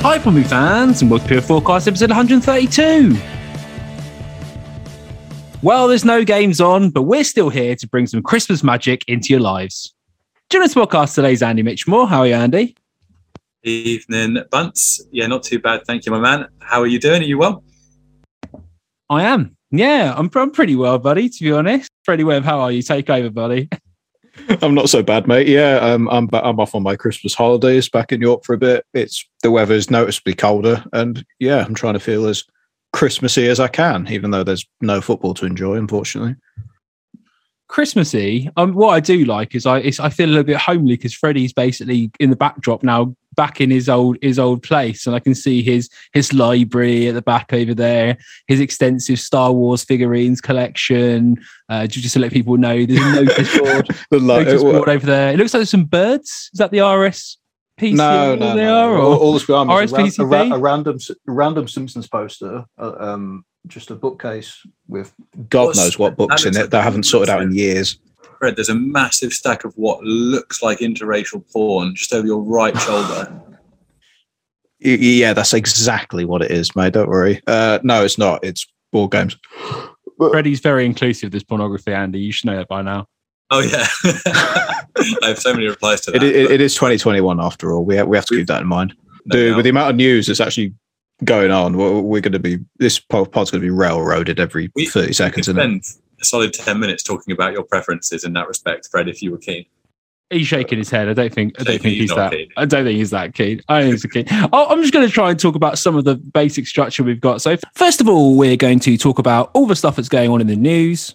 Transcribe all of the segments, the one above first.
Hi, Pompey fans, and welcome to a forecast episode 132. Well, there's no games on, but we're still here to bring some Christmas magic into your lives. During this podcast today is Andy Mitchmore. How are you, Andy? Evening, Bunce. Yeah, not too bad. Thank you, my man. How are you doing? Are you well? I am. Yeah, I'm, I'm pretty well, buddy, to be honest. Freddie Webb, how are you? Take over, buddy. I'm not so bad, mate. Yeah, um, I'm I'm off on my Christmas holidays back in York for a bit. It's the weather's noticeably colder, and yeah, I'm trying to feel as Christmassy as I can, even though there's no football to enjoy, unfortunately. Christmassy. Um, what I do like is I I feel a little bit homely because Freddie's basically in the backdrop now, back in his old his old place, and I can see his his library at the back over there, his extensive Star Wars figurines collection. Uh, ju- just to let people know, there's a notice board, The lo- notice board over there. It looks like there's some birds. Is that the RS? no, no, they no. are, All, or- all that's behind me is a, ra- a, ra- a random random Simpsons poster, uh, um, just a bookcase with God What's- knows what books in it like that I a haven't sorted out in years. Fred, there's a massive stack of what looks like interracial porn just over your right shoulder. Yeah, that's exactly what it is, mate. Don't worry. Uh, no, it's not. It's board games. Freddie's very inclusive of this pornography, Andy. You should know that by now. Oh yeah, I have so many replies to that. It, it, it is 2021 after all. We have, we have to keep that in mind. no Dude, doubt. with the amount of news that's actually going on, we're, we're going to be this pod- pod's going to be railroaded every We- 30 we could seconds. Isn't spend a solid ten minutes talking about your preferences in that respect, Fred, if you were keen. He's shaking his head. I don't think. I don't think he's he's that. keen. I don't think he's that keen. I think he's keen. Oh, I'm just going to try and talk about some of the basic structure we've got. So, first of all, we're going to talk about all the stuff that's going on in the news.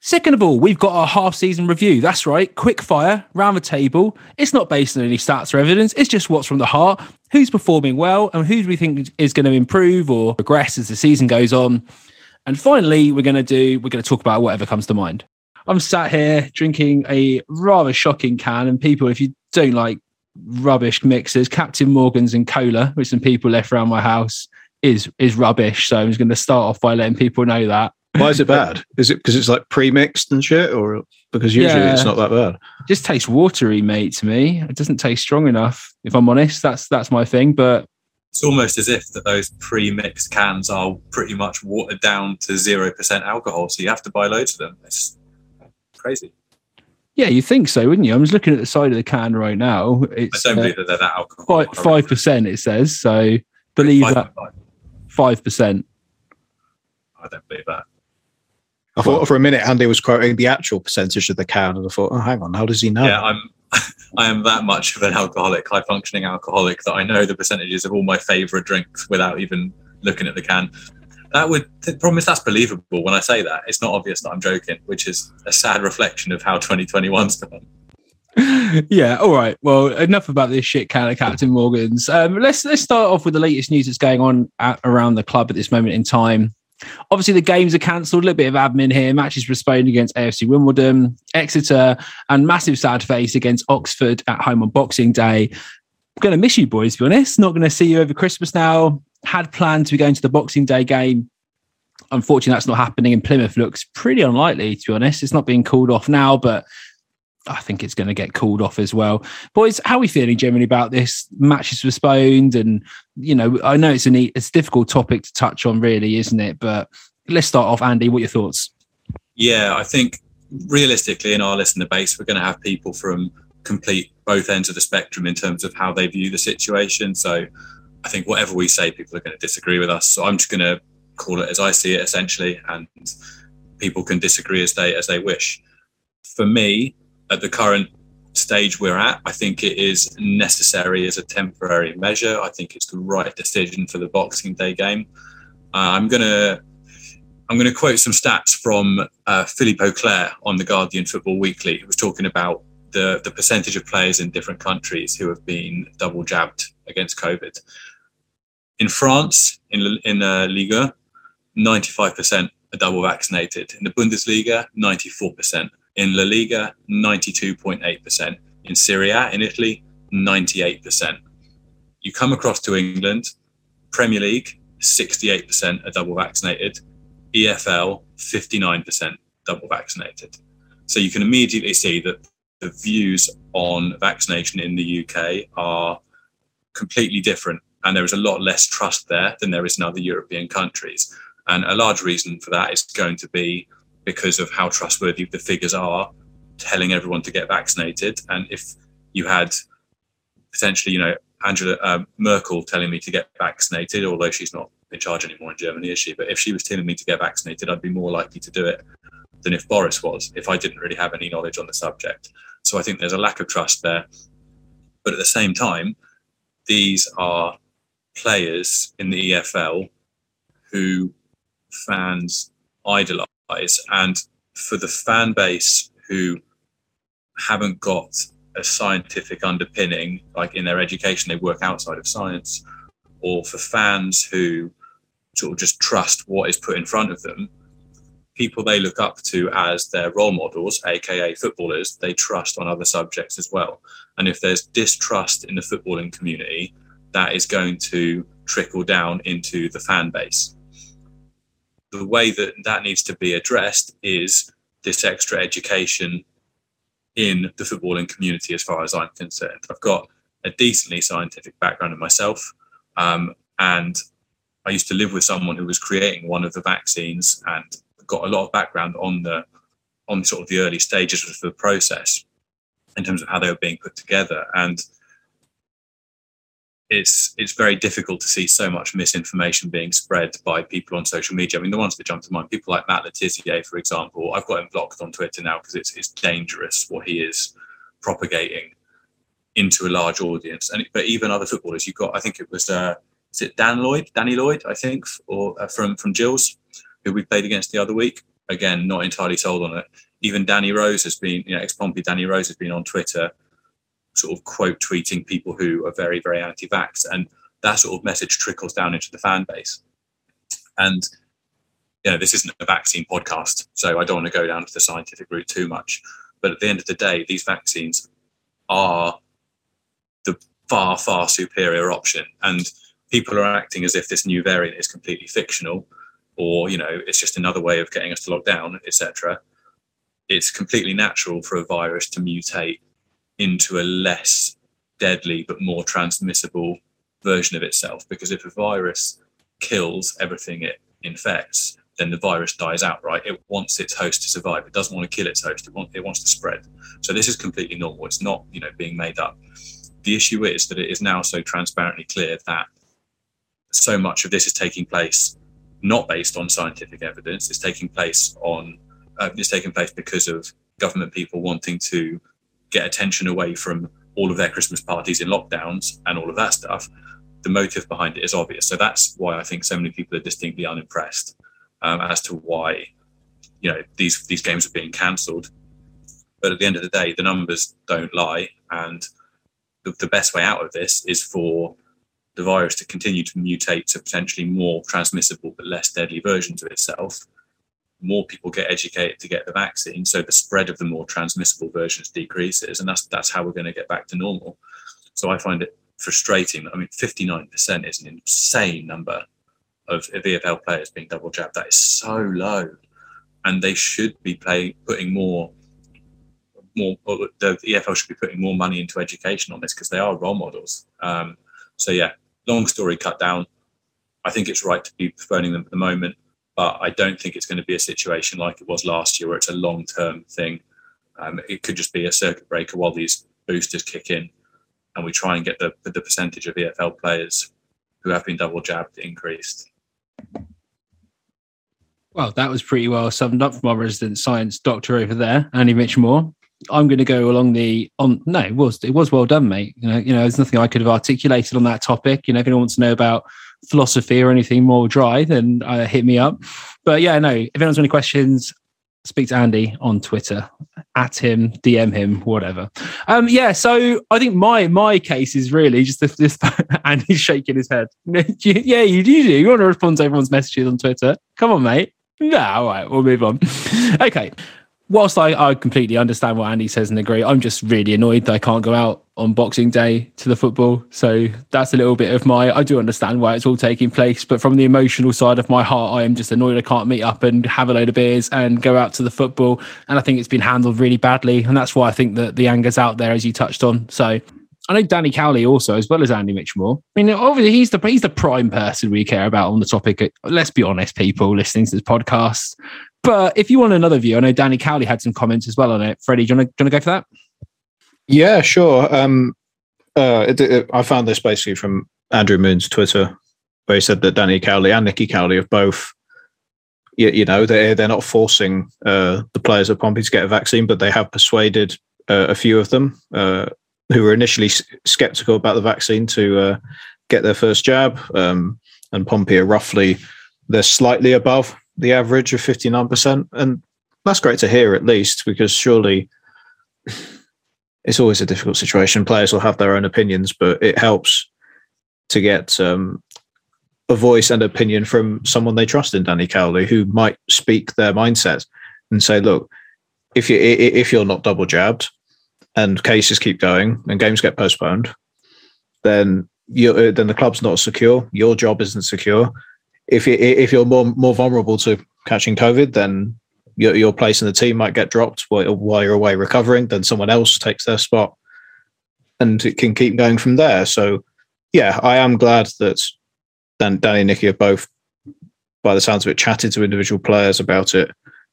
Second of all, we've got our half season review. That's right, quick fire, round the table. It's not based on any stats or evidence. It's just what's from the heart. Who's performing well and who do we think is going to improve or progress as the season goes on? And finally, we're going to do we're going to talk about whatever comes to mind. I'm sat here drinking a rather shocking can, and people, if you don't like rubbish mixers, Captain Morgan's and cola, which some people left around my house, is is rubbish. So I'm just going to start off by letting people know that. Why is it bad? Is it because it's like pre-mixed and shit, or because usually Yeah. it's not that bad? just tastes watery, mate. To me, it doesn't taste strong enough. If I'm honest, that's that's my thing. But It's almost as if that those pre-mixed cans are pretty much watered down to zero percent alcohol, so you have to buy loads of them. It's crazy. yeah, you think so, wouldn't you? I'm just looking at the side of the can right now. I It's don't uh, believe that they're that alcohol. five five percent. It says so. Believe that five percent. I don't believe that. I thought for a minute Andy was quoting the actual percentage of the can, and I thought, oh, hang on, how does he know? Yeah, I'm. I am that much of an alcoholic, high functioning alcoholic, that I know the percentages of all my favourite drinks without even looking at the can. That would. The problem is that's believable when I say that. It's not obvious that I'm joking, which is a sad reflection of how 2021's gone. yeah. All right. Well, enough about this shit can of Captain Morgan's. Um, let's let's start off with the latest news that's going on at, around the club at this moment in time. Obviously, the games are cancelled. A little bit of admin here. Matches postponed against AFC Wimbledon, Exeter, and massive sad face against Oxford at home on Boxing Day. I'm going to miss you, boys. To be honest, not going to see you over Christmas now. Had planned to be going to the Boxing Day game. Unfortunately, that's not happening. And Plymouth looks pretty unlikely. To be honest, it's not being called off now, but I think it's going to get called off as well. Boys, how are we feeling generally about this? Matches postponed, and you know, I know it's a neat, it's a difficult topic to touch on, really, isn't it? But let's start off, Andy. What are your thoughts? Yeah, I think realistically, in our listener base, we're going to have people from complete both ends of the spectrum in terms of how they view the situation. So I think whatever we say, people are going to disagree with us. So I'm just going to call it as I see it, essentially, and people can disagree as they as they wish. For me, at the current stage we're at, I think it is necessary as a temporary measure. I think it's the right decision for the Boxing Day game. Uh, I'm gonna I'm going to quote some stats from uh, Philippe Auclair on the Guardian Football Weekly. He was talking about the, the percentage of players in different countries who have been double jabbed against COVID. In France, in, in uh, Liga, 95% are double vaccinated. In the Bundesliga, 94%. In La Liga, 92.8%. In Serie A, in Italy, 98%. You come across to England, Premier League, 68% are double vaccinated. EFL, 59% double vaccinated. So you can immediately see that the views on vaccination in the UK are completely different. And there is a lot less trust there than there is in other European countries. And a large reason for that is going to be because of how trustworthy the figures are telling everyone to get vaccinated. And if you had potentially, you know, Angela uh, Merkel telling me to get vaccinated, although she's not in charge anymore in Germany, is she? But if she was telling me to get vaccinated, I'd be more likely to do it than if Boris was, if I didn't really have any knowledge on the subject. So I think there's a lack of trust there. But at the same time, these are players in the EFL who fans idolize. And for the fan base who haven't got a scientific underpinning, like in their education, they work outside of science, or for fans who sort of just trust what is put in front of them, people they look up to as their role models, aka footballers, they trust on other subjects as well. And if there's distrust in the footballing community, that is going to trickle down into the fan base. The way that that needs to be addressed is this extra education in the footballing community, as far as I'm concerned. I've got a decently scientific background in myself, um, and I used to live with someone who was creating one of the vaccines and got a lot of background on the on sort of the early stages of the process in terms of how they were being put together and it's it's very difficult to see so much misinformation being spread by people on social media. I mean, the ones that jump to mind, people like Matt Le Tissier, for example. I've got him blocked on Twitter now because it's it's dangerous what he is propagating into a large audience. And but even other footballers, you've got I think it was uh, is it Dan Lloyd, Danny Lloyd, I think, or uh, from from Gills, who we played against the other week. Again, not entirely sold on it. Even Danny Rose has been, you know, ex Pompey Danny Rose has been on Twitter, sort of quote tweeting people who are very very anti-vax, and that sort of message trickles down into the fan base. And you know, this isn't a vaccine podcast, so I don't want to go down to the scientific route too much. But at the end of the day, these vaccines are the far far superior option, and people are acting as if this new variant is completely fictional or you know it's just another way of getting us to lock down etc it's completely natural for a virus to mutate into a less deadly but more transmissible version of itself because if a virus kills everything it infects then the virus dies outright it wants its host to survive. It doesn't want to kill its host. It, want, it wants to spread. So this is completely normal. It's not you know being made up. The issue is that it is now so transparently clear that so much of this is taking place not based on scientific evidence. It's taking place on uh, it's taking place because of government people wanting to get attention away from all of their Christmas parties in lockdowns and all of that stuff. The motive behind it is obvious. So that's why I think so many people are distinctly unimpressed um, as to why you know these these games are being cancelled. But at the end of the day, the numbers don't lie, and the, the best way out of this is for the virus to continue to mutate to potentially more transmissible but less deadly versions of itself, more people get educated to get the vaccine, so the spread of the more transmissible versions decreases, and that's that's how we're going to get back to normal. So I find it frustrating. I mean, 59% is an insane number of EFL players being double jabbed. That is so low, and they should be play, putting more. More, the EFL should be putting more money into education on this because they are role models. Um, so yeah, long story cut down, I think it's right to be postponing them at the moment, but I don't think it's going to be a situation like it was last year where it's a long term thing. Um, it could just be a circuit breaker while these boosters kick in and we try and get the, the percentage of EFL players who have been double jabbed increased. Well, that was pretty well summed up from our resident science doctor over there, Andy Mitchmore. I'm going to go along the on. No, it was it was well done, mate. You know, you know, there's nothing I could have articulated on that topic. You know, if anyone wants to know about philosophy or anything more dry, then uh, hit me up. But yeah, no. If anyone's got any questions, speak to Andy on Twitter, at him, DM him, whatever. Um, yeah. So I think my my case is really just this. this Andy's shaking his head. yeah, you do. You want to respond to everyone's messages on Twitter? Come on, mate. No, all right, we'll move on. okay. Whilst I, I completely understand what Andy says and agree, I'm just really annoyed that I can't go out on Boxing Day to the football. So that's a little bit of my. I do understand why it's all taking place, but from the emotional side of my heart, I am just annoyed I can't meet up and have a load of beers and go out to the football. And I think it's been handled really badly, and that's why I think that the anger's out there, as you touched on. So I know Danny Cowley also, as well as Andy Mitchmore. I mean, obviously he's the he's the prime person we care about on the topic. Let's be honest, people listening to this podcast. But if you want another view, I know Danny Cowley had some comments as well on it. Freddie, do you want to, go for that? Yeah, sure. Um, uh, it, it, I found this basically from Andrew Moon's Twitter, where he said that Danny Cowley and Nicky Cowley have both, you, you know, they're, they're not forcing uh, the players at Pompey to get a vaccine, but they have persuaded uh, a few of them uh, who were initially skeptical about the vaccine to uh, get their first jab. Um, and Pompey are roughly, they're slightly above the average of 59%. And that's great to hear, at least, because surely it's always a difficult situation. Players will have their own opinions, but it helps to get um, a voice and opinion from someone they trust in Danny Cowley, who might speak their mindset and say, look, if you if you're not double jabbed, and cases keep going and games get postponed, then you uh, then the club's not secure. Your job isn't secure. If you if you're more more vulnerable to catching COVID, then your, your place in the team might get dropped while, while you're away recovering. Then someone else takes their spot, and it can keep going from there. So, yeah, I am glad that Dan, Danny and Nicky have both, by the sounds of it, chatted to individual players about it.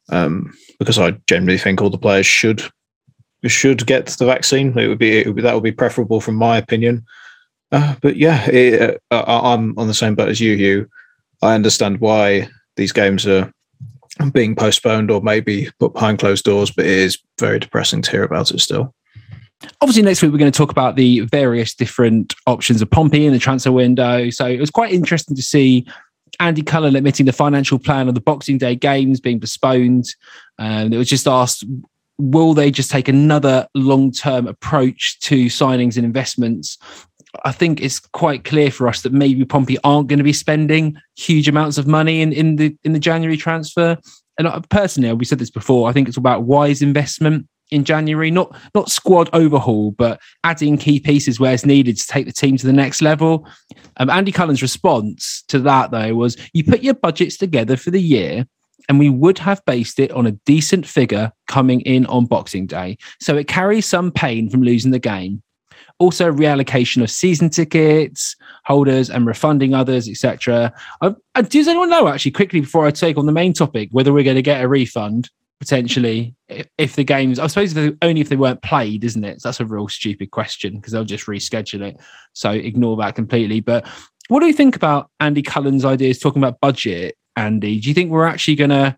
Um, because I generally think all the players should should get the vaccine. It would be, it would be that would be preferable from my opinion. Uh, but yeah, it, uh, I'm on the same boat as you, Hugh. I understand why these games are being postponed or maybe put behind closed doors, but it is very depressing to hear about it still. Obviously, next week we're going to talk about the various different options of Pompey in the transfer window. So it was quite interesting to see Andy Cullen admitting the financial plan of the Boxing Day games being postponed. And it was just asked will they just take another long term approach to signings and investments? I think it's quite clear for us that maybe Pompey aren't going to be spending huge amounts of money in, in the in the January transfer. And personally, we said this before. I think it's about wise investment in January, not not squad overhaul, but adding key pieces where it's needed to take the team to the next level. Um, Andy Cullen's response to that, though, was you put your budgets together for the year and we would have based it on a decent figure coming in on Boxing Day. So it carries some pain from losing the game. Also, reallocation of season tickets holders and refunding others, etc. Does anyone know actually quickly before I take on the main topic whether we're going to get a refund potentially if the games? I suppose if only if they weren't played, isn't it? So that's a real stupid question because they'll just reschedule it. So ignore that completely. But what do you think about Andy Cullen's ideas talking about budget Andy. Do you think we're actually going to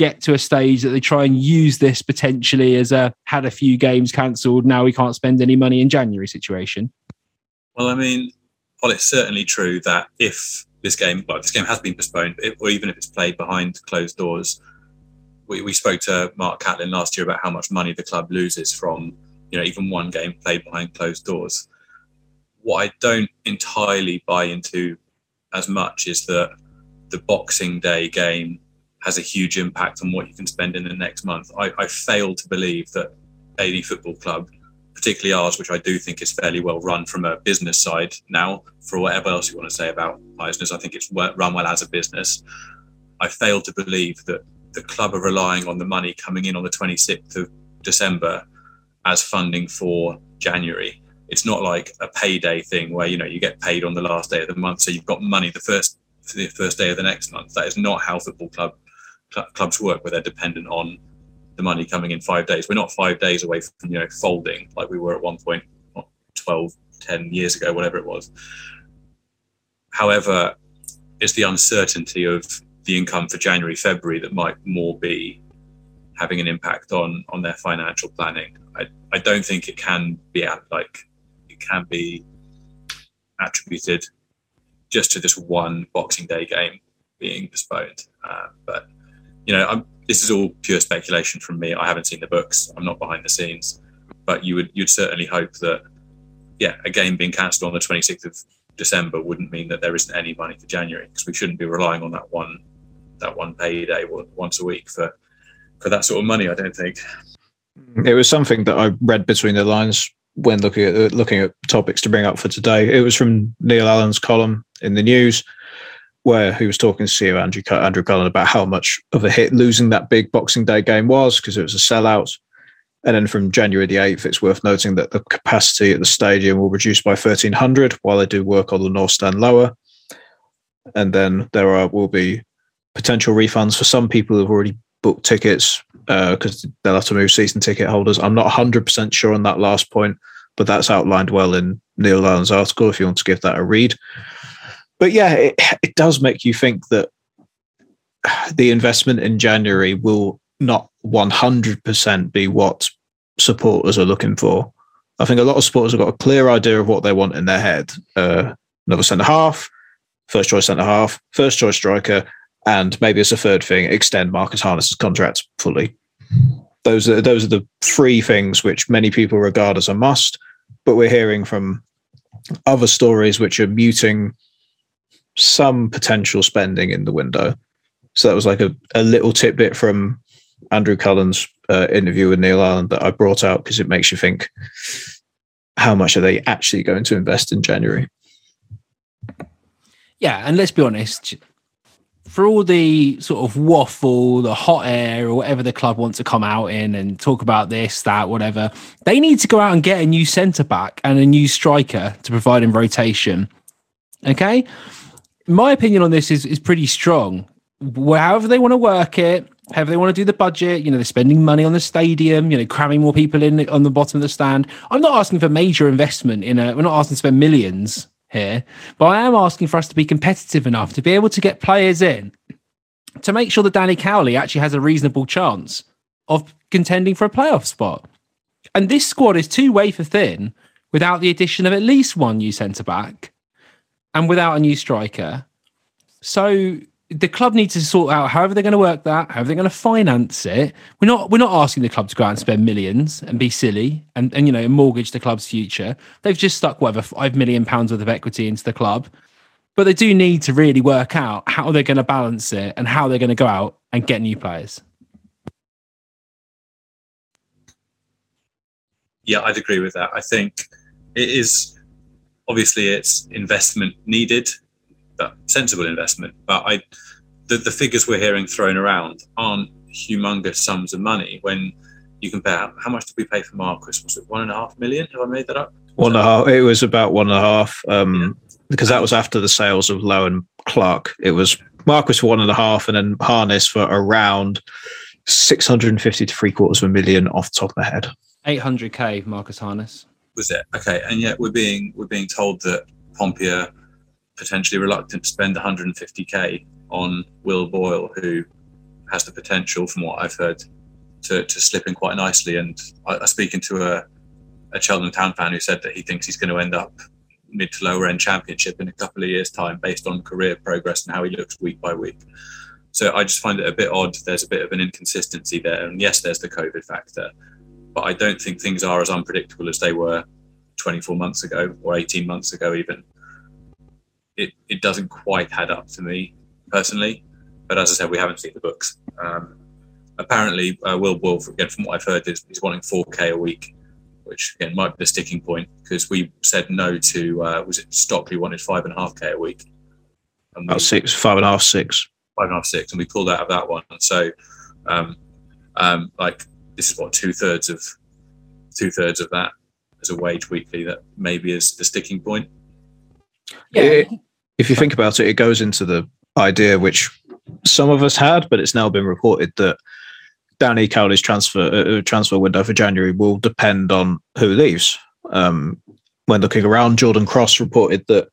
get to a stage that they try and use this potentially as a had a few games cancelled, now we can't spend any money in January situation? Well, I mean, well, it's certainly true that if this game, well, this game has been postponed, or even if it's played behind closed doors, we, we spoke to Mark Catlin last year about how much money the club loses from, you know, even one game played behind closed doors. What I don't entirely buy into as much is that the Boxing Day game has a huge impact on what you can spend in the next month. I, I fail to believe that any football club, particularly ours, which I do think is fairly well run from a business side now, for whatever else you want to say about business, I think it's run well as a business. I fail to believe that the club are relying on the money coming in on the 26th of December as funding for January. It's not like a payday thing where you know you get paid on the last day of the month, so you've got money the first the first day of the next month. That is not how football club cl- clubs work, where they're dependent on the money coming in five days. We're not five days away from you know folding like we were at one point, 12, 10 years ago, whatever it was. However, it's the uncertainty of the income for January, February that might more be having an impact on on their financial planning. I, I don't think it can be like it can be attributed just to this one Boxing Day game being postponed. Uh, but you know, I'm, this is all pure speculation from me. I haven't seen the books. I'm not behind the scenes, but you would you'd certainly hope that yeah, a game being cancelled on the 26th of December wouldn't mean that there isn't any money for January because we shouldn't be relying on that one that one payday once a week for for that sort of money. I don't think it was something that I read between the lines when looking at looking at topics to bring up for today. It was from Neil Allen's column in the news where he was talking to CEO Andrew Andrew Cullen about how much of a hit losing that big Boxing Day game was because it was a sellout. And then from January the 8th, it's worth noting that the capacity at the stadium will reduce by 1,300 while they do work on the North Stand lower. And then there are will be potential refunds for some people who've already booked tickets because uh, they'll have to move season ticket holders. I'm not 100% sure on that last point, but that's outlined well in Neil Allen's article if you want to give that a read. But yeah, it, it does make you think that the investment in January will not 100% be what supporters are looking for. I think a lot of supporters have got a clear idea of what they want in their head. Uh, another centre half, first choice centre half, first choice striker, and maybe as a third thing, extend Marcus Harness's contract fully. Those are those are the three things which many people regard as a must. But we're hearing from other stories which are muting some potential spending in the window. So that was like a, a little tidbit from Andrew Cullen's uh, interview with Neil Allen that I brought out because it makes you think how much are they actually going to invest in January? Yeah, and let's be honest, for all the sort of waffle, the hot air, or whatever the club wants to come out in and talk about this, that, whatever, they need to go out and get a new centre back and a new striker to provide in rotation. Okay. My opinion on this is, is pretty strong. However, they want to work it, however they want to do the budget, you know, they're spending money on the stadium, you know, cramming more people in on the bottom of the stand. I'm not asking for major investment in a, we're not asking to spend millions here, but I am asking for us to be competitive enough to be able to get players in to make sure that Danny Cowley actually has a reasonable chance of contending for a playoff spot. And this squad is too wafer thin without the addition of at least one new centre back and without a new striker. So the club needs to sort out however they're going to work that, how are they're going to finance it. We're not we're not asking the club to go out and spend millions and be silly and, and you know mortgage the club's future. They've just stuck whatever five million pounds worth of equity into the club, but they do need to really work out how they're going to balance it and how they're going to go out and get new players. Yeah, I'd agree with that. I think it is obviously it's investment needed but sensible investment. But I, the, the figures we're hearing thrown around aren't humongous sums of money when you compare how much did we pay for Marquis? Was it one and a half million? Have I made that up? One and a half. It was about one and a half. Um, yeah. Because that was after the sales of Lowe and Clarke. It was Marquis for one and a half, and then Harness for around six hundred and fifty to three quarters of a million off the top of my head. Eight hundred k Marcus Harness. Was it okay? And yet we're being we're being told that Pompey potentially reluctant to spend 150k on Will Boyle, who has the potential, from what I've heard, to, to slip in quite nicely. And I, I speaking to a, a Cheltenham Town fan who said that he thinks he's going to end up mid to lower end championship in a couple of years' time based on career progress and how he looks week by week. So I just find it a bit odd. There's a bit of an inconsistency there. And yes, there's the COVID factor, but I don't think things are as unpredictable as they were 24 months ago or 18 months ago, even it, it doesn't quite add up to me personally. But as I said, we haven't seen the books. Um, apparently, uh, Will Wolf, again, from what I've heard, is, is wanting 4K a week, which again might be the sticking point because we said no to, uh, was it Stockley wanted five and a half K a week? And we, About six, five and a half, six. Five and a half, six. And we pulled out of that one. So, um, um, like, this is what two thirds of two thirds of that as a wage weekly that maybe is the sticking point. Yeah. It, if you think about it, it goes into the idea which some of us had, but it's now been reported that Danny Cowley's transfer uh, uh, transfer window for January will depend on who leaves. Um, when looking around, Jordan Cross reported that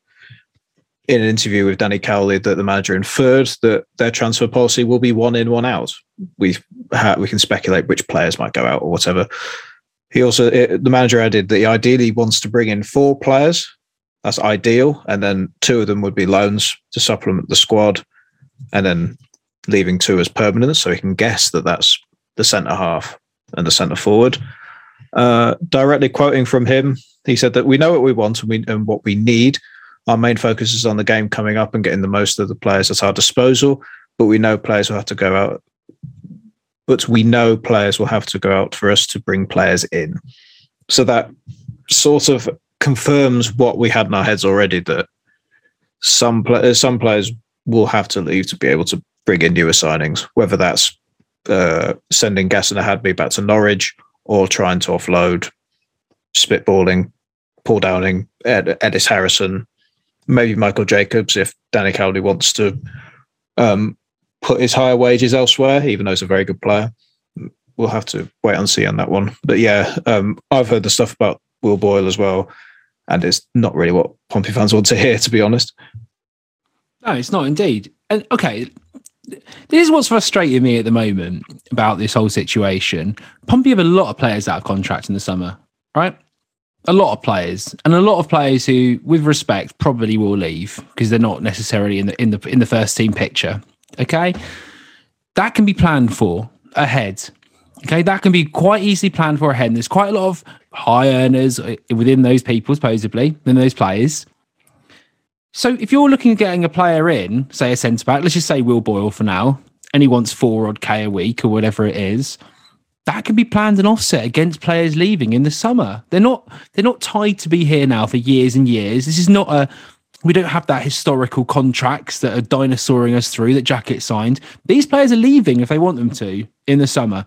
in an interview with Danny Cowley that the manager inferred that their transfer policy will be one in, one out. We we can speculate which players might go out or whatever. He also it, the manager added that he ideally wants to bring in four players. That's ideal, and then two of them would be loans to supplement the squad, and then leaving two as permanent, so he can guess that that's the centre half and the centre forward. Uh, directly quoting from him, he said that we know what we want and, we, and what we need our main focus is on the game coming up and getting the most of the players at our disposal. But we know players will have to go out. But we know players will have to go out for us to bring players in. So that sort of confirms what we had in our heads already that some players, some players will have to leave to be able to bring in newer signings, whether that's uh, sending Gassan Ahadme back to Norwich or trying to offload spitballing, Paul Downing, Ed, Ellis Harrison, maybe Michael Jacobs if Danny Cowley wants to um, put his higher wages elsewhere, even though he's a very good player. We'll have to wait and see on that one. But yeah, um, I've heard the stuff about Will Boyle as well, and it's not really what Pompey fans want to hear, to be honest. No, it's not indeed. And okay, this is what's frustrating me at the moment about this whole situation. Pompey have a lot of players out of contract in the summer, right? A lot of players and a lot of players who, with respect, probably will leave because they're not necessarily in the in the in the first team picture. Okay, that can be planned for ahead. Okay, that can be quite easily planned for ahead. And there's quite a lot of high earners uh, within those people, supposedly, than those players. So if you're looking at getting a player in, say a centre back, let's just say Will Boyle for now, and he wants four odd K a week or whatever it is, that can be planned and offset against players leaving in the summer. They're not they're not tied to be here now for years and years. This is not a we don't have that historical contracts that are dinosauring us through that Jackett signed. These players are leaving if they want them to in the summer.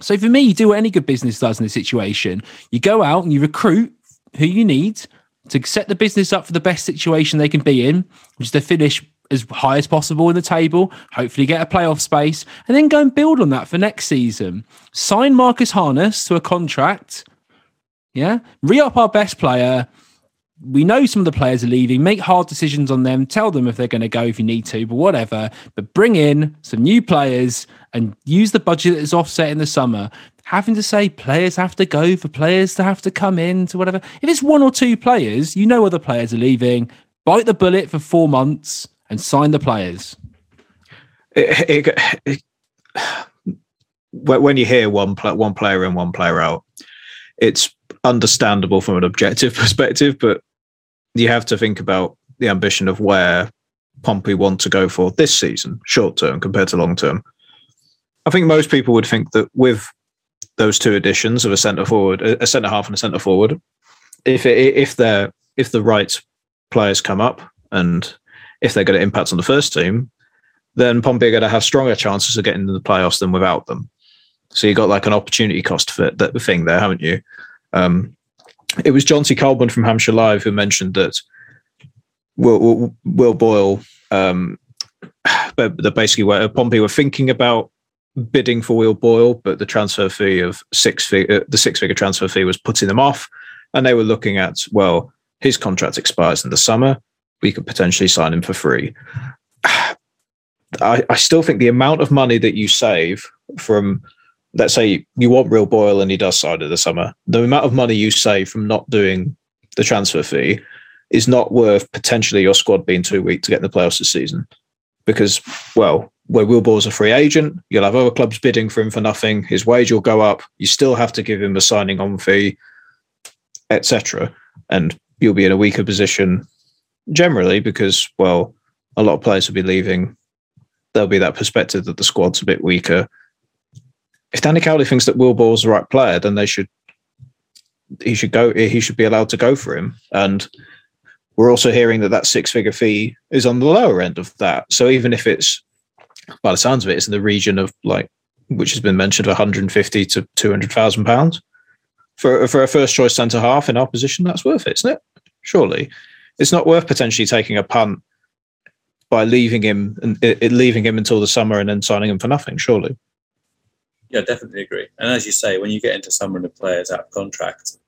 So for me, you do what any good business does in this situation. You go out and you recruit who you need to set the business up for the best situation they can be in, which is to finish as high as possible in the table, hopefully get a playoff space, and then go and build on that for next season. Sign Marcus Harness to a contract. Yeah. Re up our best player. We know some of the players are leaving. Make hard decisions on them. Tell them if they're going to go if you need to, but whatever. But bring in some new players and use the budget that is offset in the summer. Having to say players have to go for players to have to come in to whatever. If it's one or two players, you know other players are leaving. Bite the bullet for four months and sign the players. It, it, it, when you hear one one player in, one player out, it's understandable from an objective perspective, but you have to think about the ambition of where Pompey want to go for this season, short term compared to long term. I think most people would think that with those two additions of a centre forward, a centre half and a centre forward, if it, if they're if the right players come up and if they're going to impact on the first team, then Pompey are going to have stronger chances of getting into the playoffs than without them. So you got like an opportunity cost for that thing there, haven't you? Um, it was John T. Coleman from Hampshire Live who mentioned that Will, Will, Will Boyle, um, that basically where Pompey were thinking about bidding for Will Boyle, but the transfer fee of six figure, uh, the six figure transfer fee was putting them off, and they were looking at well, his contract expires in the summer we could potentially sign him for free. I, I still think the amount of money that you save from, let's say you want Will Boyle and he does sign in the summer, the amount of money you save from not doing the transfer fee is not worth potentially your squad being too weak to get in the playoffs this season. Because, well, where Will Boyle's a free agent, you'll have other clubs bidding for him for nothing. His wage will go up. You still have to give him a signing on fee, etc. And you'll be in a weaker position generally because, well, a lot of players will be leaving. There'll be that perspective that the squad's a bit weaker. If Danny Cowley thinks that Will Boyle's the right player, then they should he should go. He should be allowed to go for him. And we're also hearing that that six figure fee is on the lower end of that. So even if it's by the sounds of it, it's in the region of like which has been mentioned, 150 to 200,000 pounds for for a first choice centre half in our position. That's worth it, isn't it? Surely it's not worth potentially taking a punt by leaving him and it, leaving him until the summer and then signing him for nothing. Surely. Yeah, definitely agree. And as you say, when you get into summer and the players out of contract,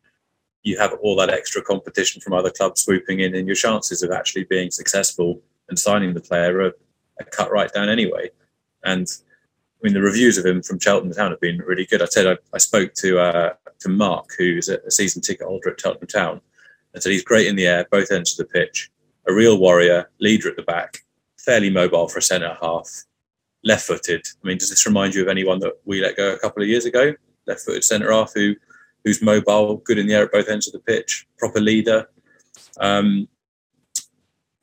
you have all that extra competition from other clubs swooping in, and your chances of actually being successful and signing the player are, are cut right down anyway. And I mean, the reviews of him from Cheltenham Town have been really good. I said I, I spoke to uh, to Mark, who's a season ticket holder at Cheltenham Town, and said he's great in the air, both ends of the pitch, a real warrior, leader at the back, fairly mobile for a centre half, left-footed. I mean, does this remind you of anyone that we let go a couple of years ago? Left-footed centre half who who's mobile, good in the air at both ends of the pitch, proper leader. Um,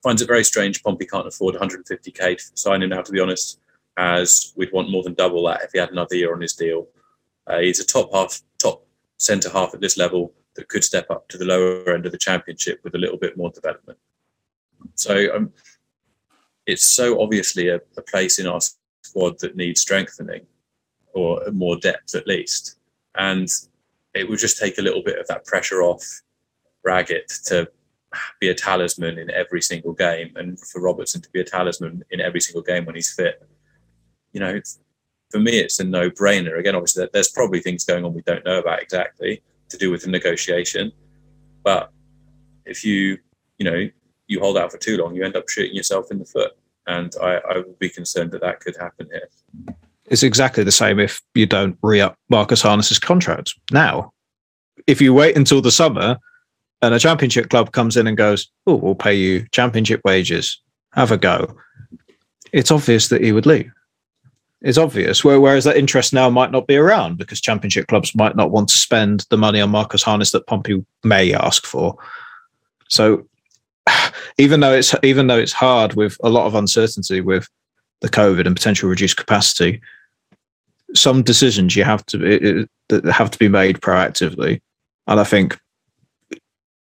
finds it very strange Pompey can't afford 150k to sign him now, to be honest, as we'd want more than double that if he had another year on his deal. Uh, he's a top half, top centre half at this level that could step up to the lower end of the championship with a little bit more development. So um, it's so obviously a, a place in our squad that needs strengthening or more depth at least. And it would just take a little bit of that pressure off Raggett to be a talisman in every single game and for Robertson to be a talisman in every single game when he's fit. You know, for me, it's a no brainer. Again, obviously, there's probably things going on we don't know about exactly to do with the negotiation. But if you, you know, you hold out for too long, you end up shooting yourself in the foot. And I, I would be concerned that that could happen here. It's exactly the same if you don't re up Marcus Harness's contract now. If you wait until the summer and a championship club comes in and goes, Oh, we'll pay you championship wages, have a go, it's obvious that he would leave. It's obvious. Whereas that interest now might not be around because championship clubs might not want to spend the money on Marcus Harness that Pompey may ask for. So even though it's even though it's hard with a lot of uncertainty with the COVID and potential reduced capacity, some decisions you have to that have to be made proactively, and I think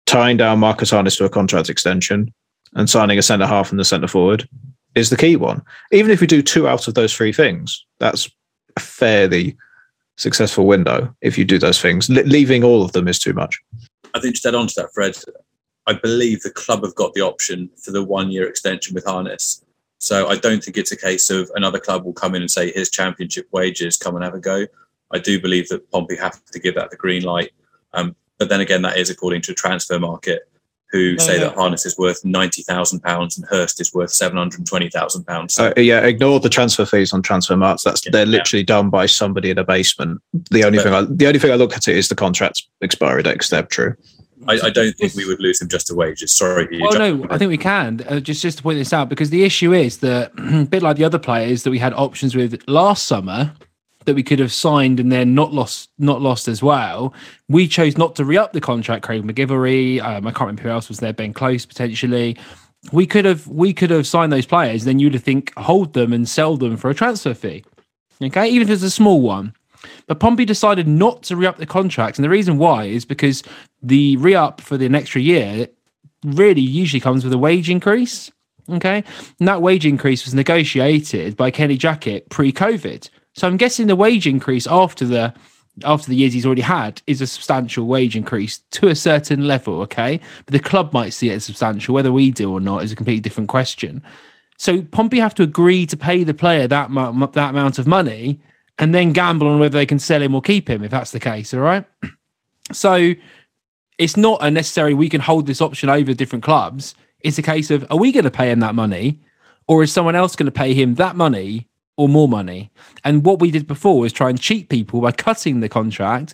tying down Marcus Harness to a contract extension and signing a centre half and the centre forward is the key one. Even if we do two out of those three things, that's a fairly successful window. If you do those things, Le- leaving all of them is too much. I think to add on to that, Fred, I believe the club have got the option for the one year extension with Harness. So I don't think it's a case of another club will come in and say, here's championship wages, come and have a go. I do believe that Pompey have to give that the green light. Um, but then again, that is according to Transfermarkt, who No, say no. that Harness is worth ninety thousand pounds and Hirst is worth seven hundred twenty thousand pounds. So yeah, ignore the transfer fees on Transfermarkt. That's they're literally done by somebody in a basement. The only But- thing I, the only thing I look at it is the contract's expiry date. 'cause they're true. I, I don't think we would lose him just to wages. Sorry, you Well, no. I think we can. Uh, just just to point this out, because the issue is that a bit like the other players that we had options with last summer that we could have signed and then not lost not lost as well. We chose not to re-up the contract. Craig MacGillivray, um, I can't remember who else was there. Ben Close potentially. We could have we could have signed those players. Then you'd have think hold them and sell them for a transfer fee. Okay, even if it's a small one. But Pompey decided not to re-up the contracts, and the reason why is because the re-up for the extra year really usually comes with a wage increase. Okay. And that wage increase was negotiated by Kenny Jackett pre-COVID. So I'm guessing the wage increase after the after the years he's already had is a substantial wage increase to a certain level. Okay. But the club might see it as substantial. Whether we do or not is a completely different question. So Pompey have to agree to pay the player that mu- that amount of money and then gamble on whether they can sell him or keep him if that's the case. All right. So it's not a necessary we can hold this option over different clubs. It's a case of are we going to pay him that money or is someone else going to pay him that money or more money? And what we did before was try and cheat people by cutting the contract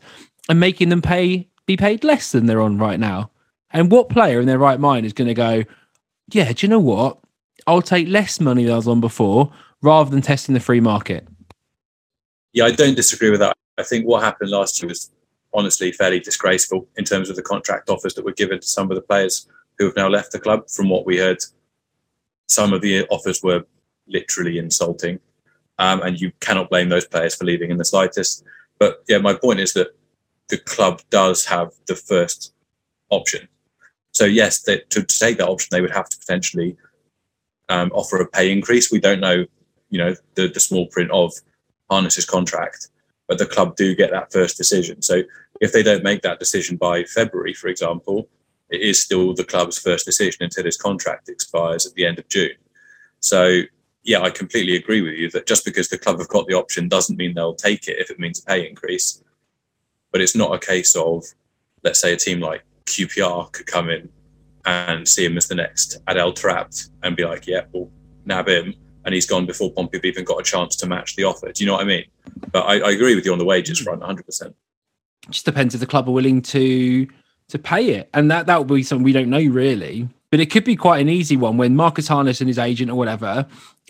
and making them pay be paid less than they're on right now. And what player in their right mind is going to go, yeah, do you know what? I'll take less money than I was on before rather than testing the free market. Yeah, I don't disagree with that. I think what happened last year was honestly fairly disgraceful in terms of the contract offers that were given to some of the players who have now left the club. From what we heard, some of the offers were literally insulting, um, and you cannot blame those players for leaving in the slightest. But yeah, my point is that the club does have the first option. So yes, they, to, to take that option, they would have to potentially um, offer a pay increase. We don't know, you know, the, the small print of Harness's contract, but the club do get that first decision. So if they don't make that decision by February, for example, it is still the club's first decision until his contract expires at the end of June. So yeah, I completely agree with you that just because the club have got the option doesn't mean they'll take it if it means a pay increase. But it's not a case of let's say a team like QPR could come in and see him as the next Adel Taarabt and be like, yeah, we'll nab him. And he's gone before Pompey have even got a chance to match the offer. Do you know what I mean? But I, I agree with you on the wages front, 100%. It just depends if the club are willing to to pay it, and that that will be something we don't know really. But it could be quite an easy one when Marcus Harness and his agent or whatever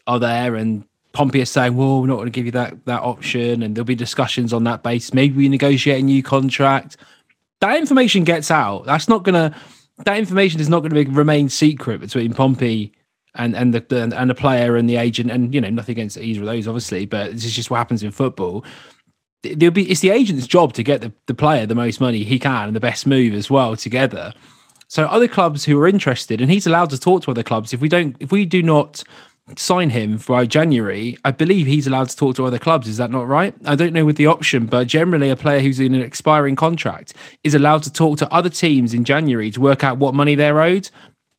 are there, and Pompey is saying, "Well, we're not going to give you that that option," and there'll be discussions on that basis. Maybe we negotiate a new contract. That information gets out. That's not going to. That information is not going to remain secret between Pompey and and the, the and the player and the agent. And you know, nothing against either of those, obviously, but this is just what happens in football. There'll be it's the agent's job to get the, the player the most money he can and the best move as well together. So other clubs who are interested, and he's allowed to talk to other clubs. If we don't, if we do not sign him by January, I believe he's allowed to talk to other clubs. Is that not right? I don't know with the option, but generally, a player who's in an expiring contract is allowed to talk to other teams in January to work out what money they're owed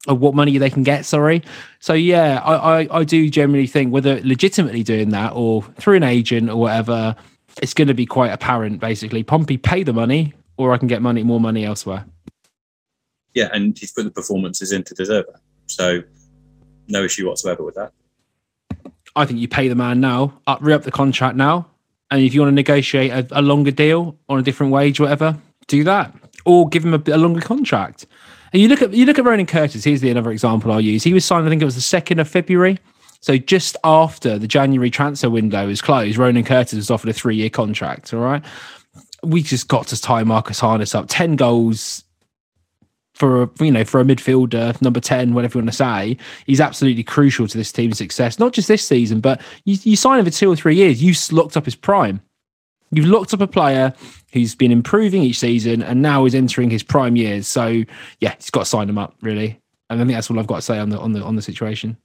or what money they can get. Sorry. So yeah, I, I, I do generally think whether legitimately doing that or through an agent or whatever, it's going to be quite apparent. Basically, Pompey pay the money, or I can get money more money elsewhere. Yeah, and he's put the performances in to deserve that. So no issue whatsoever with that. I think you pay the man now, up re up the contract now, and if you want to negotiate a, a longer deal on a different wage, whatever, do that, or give him a, a, longer contract. And you look at you look at Ronan Curtis. Here's the another example I'll use. He was signed, I think it was the second of February. So just after the January transfer window is closed, Ronan Curtis was offered a three year contract. All right. We just got to tie Marcus Harness up. 10 goals for a, you know for a midfielder number 10 whatever you want to say he's absolutely crucial to this team's success. Not just this season but you, you sign him for two or three years you've locked up his prime. You've locked up a player who's been improving each season and now is entering his prime years. So yeah he's got to sign him up really. And i think that's all i've got to say on the on the on the situation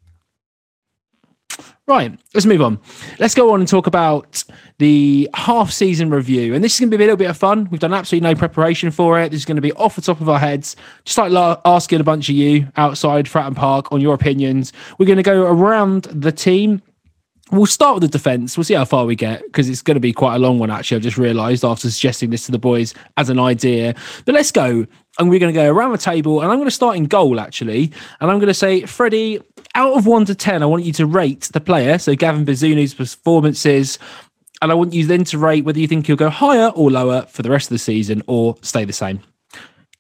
Right, let's move on. Let's go on and talk about the half season review. And this is going to be a little bit of fun. We've done absolutely no preparation for it. This is going to be off the top of our heads, just like asking a bunch of you outside Fratton Park on your opinions. We're going to go around the team. We'll start with the defence. We'll see how far we get because it's going to be quite a long one, actually. I've just realised after suggesting this to the boys as an idea. But let's go. And we're going to go around the table. And I'm going to start in goal, actually. And I'm going to say, Freddie, out of one to 10, I want you to rate the player. So Gavin Bazunu's performances. And I want you then to rate whether you think he'll go higher or lower for the rest of the season or stay the same.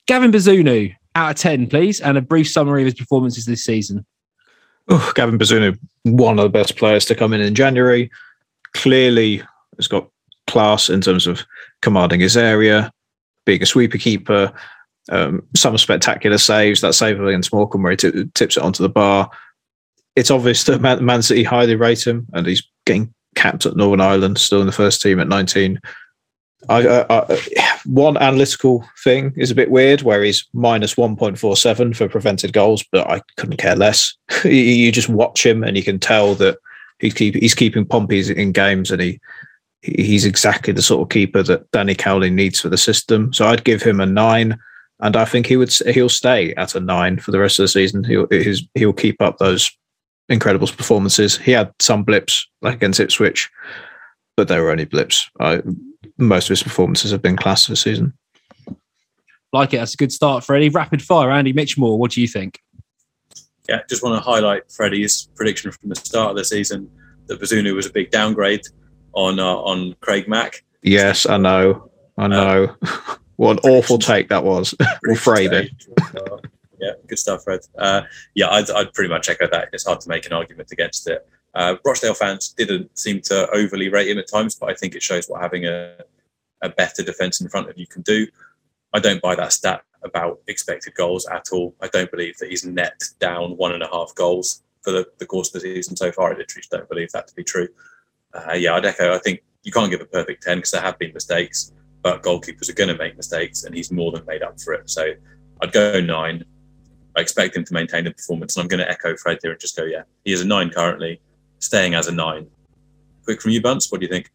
Gavin Bazunu, out of 10, please. And a brief summary of his performances this season. Oh, Gavin Bazunu, one of the best players to come in in January. Clearly has got class in terms of commanding his area, being a sweeper keeper, um, some spectacular saves. That save against Morecambe where he t- tips it onto the bar it's obvious that Man, Man City highly rate him, and he's getting capped at Northern Ireland, still in the first team at 19. I, uh, uh, one analytical thing is a bit weird, where he's minus 1.47 for prevented goals, but I couldn't care less. you just watch him, and you can tell that he's keep, he's keeping Pompey in games, and he he's exactly the sort of keeper that Danny Cowley needs for the system. So I'd give him a nine, and I think he would he'll stay at a nine for the rest of the season. He'll he'll keep up those incredible performances. He had some blips like against Ipswich, but they were only blips. I, most of his performances have been class this season. Like it. That's a good start, Freddie. Rapid fire, Andy Mitchmore. What do you think? Yeah, just want to highlight Freddie's prediction from the start of the season that Bazunu was a big downgrade on uh, on Craig Mack. Yes, I know. I know. Uh, what an awful take that was. we'll frame it yeah, good stuff, Fred. Uh, yeah, I'd, I'd, pretty much echo that. It's hard to make an argument against it. Uh, Rochdale fans didn't seem to overly rate him at times, but I think it shows what having a, a better defence in front of you can do. I don't buy that stat about expected goals at all. I don't believe that he's net down one and a half goals for the, the course of the season so far. I literally don't believe that to be true. Uh, yeah, I'd echo. I think you can't give a perfect 10 because there have been mistakes, but goalkeepers are going to make mistakes and he's more than made up for it. So I'd go nine. I expect him to maintain the performance. And I'm going to echo Fred here and just go, yeah, he is a nine currently, staying as a nine. Quick from you, Bunce. What do you think?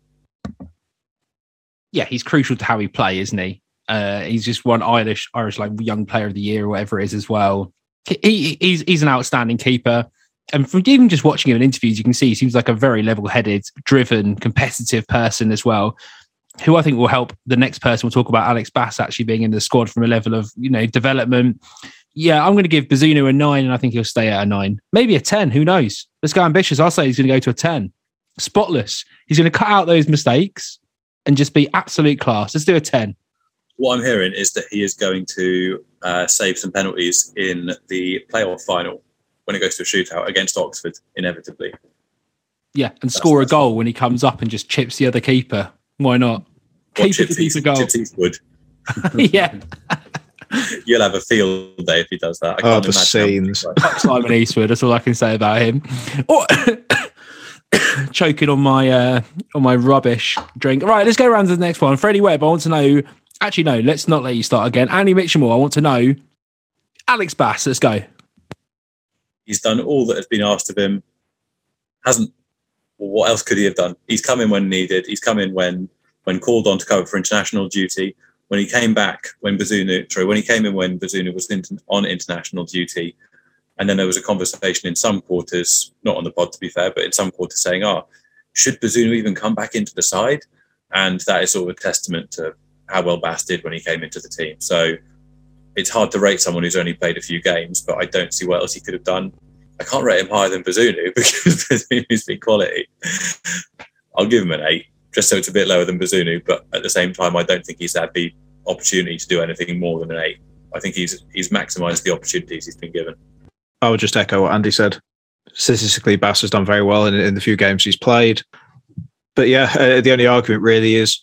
Yeah, he's crucial to how he play, isn't he? Uh, he's just one Irish, Irish like young player of the year or whatever it is as well. He, he's he's an outstanding keeper, and from even just watching him in interviews, you can see he seems like a very level-headed, driven, competitive person as well. who I think will help the next person we'll talk about, Alex Bass, actually being in the squad from a level of, you know, development. Yeah, I'm going to give Bazunu a nine, and I think he'll stay at a nine, maybe a 10. Who knows? Let's go ambitious. I'll say he's going to go to a 10. Spotless. He's going to cut out those mistakes and just be absolute class. Let's do a 10. What I'm hearing is that he is going to uh, save some penalties in the playoff final when it goes to a shootout against Oxford, inevitably. Yeah, and score a goal when he comes up and just chips the other keeper. Why not? Keep it to Chips keep a goal. Chips Eastwood. yeah, You'll have a field day if he does that. I Oh, can't the imagine. scenes. Fuck Simon Eastwood. That's all I can say about him. Or choking on my uh, on my rubbish drink. Right, let's go around to the next one. Freddie Webb. I want to know. Actually, no. Let's not let you start again. Andy Mitchell. I want to know. Alex Bass. Let's go. He's done all that has been asked of him. Hasn't. Well, what else could he have done? He's come in when needed. He's come in when when called on to cover for international duty. When he came back, when Bazunu, sorry, when he came in when Bazunu was on international duty, and then there was a conversation in some quarters, not on the pod to be fair, but in some quarters saying, "Oh, should Bazunu even come back into the side?" And that is sort of a testament to how well Bass did when he came into the team. So it's hard to rate someone who's only played a few games, but I don't see what else he could have done. I can't rate him higher than Bazunu because Bazunu's big quality. I'll give him an eight, just so it's a bit lower than Bazunu. But at the same time, I don't think he's had the opportunity to do anything more than an eight. I think he's he's maximised the opportunities he's been given. I would just echo what Andy said. Statistically, Bass has done very well in, in the few games he's played. But yeah, uh, the only argument really is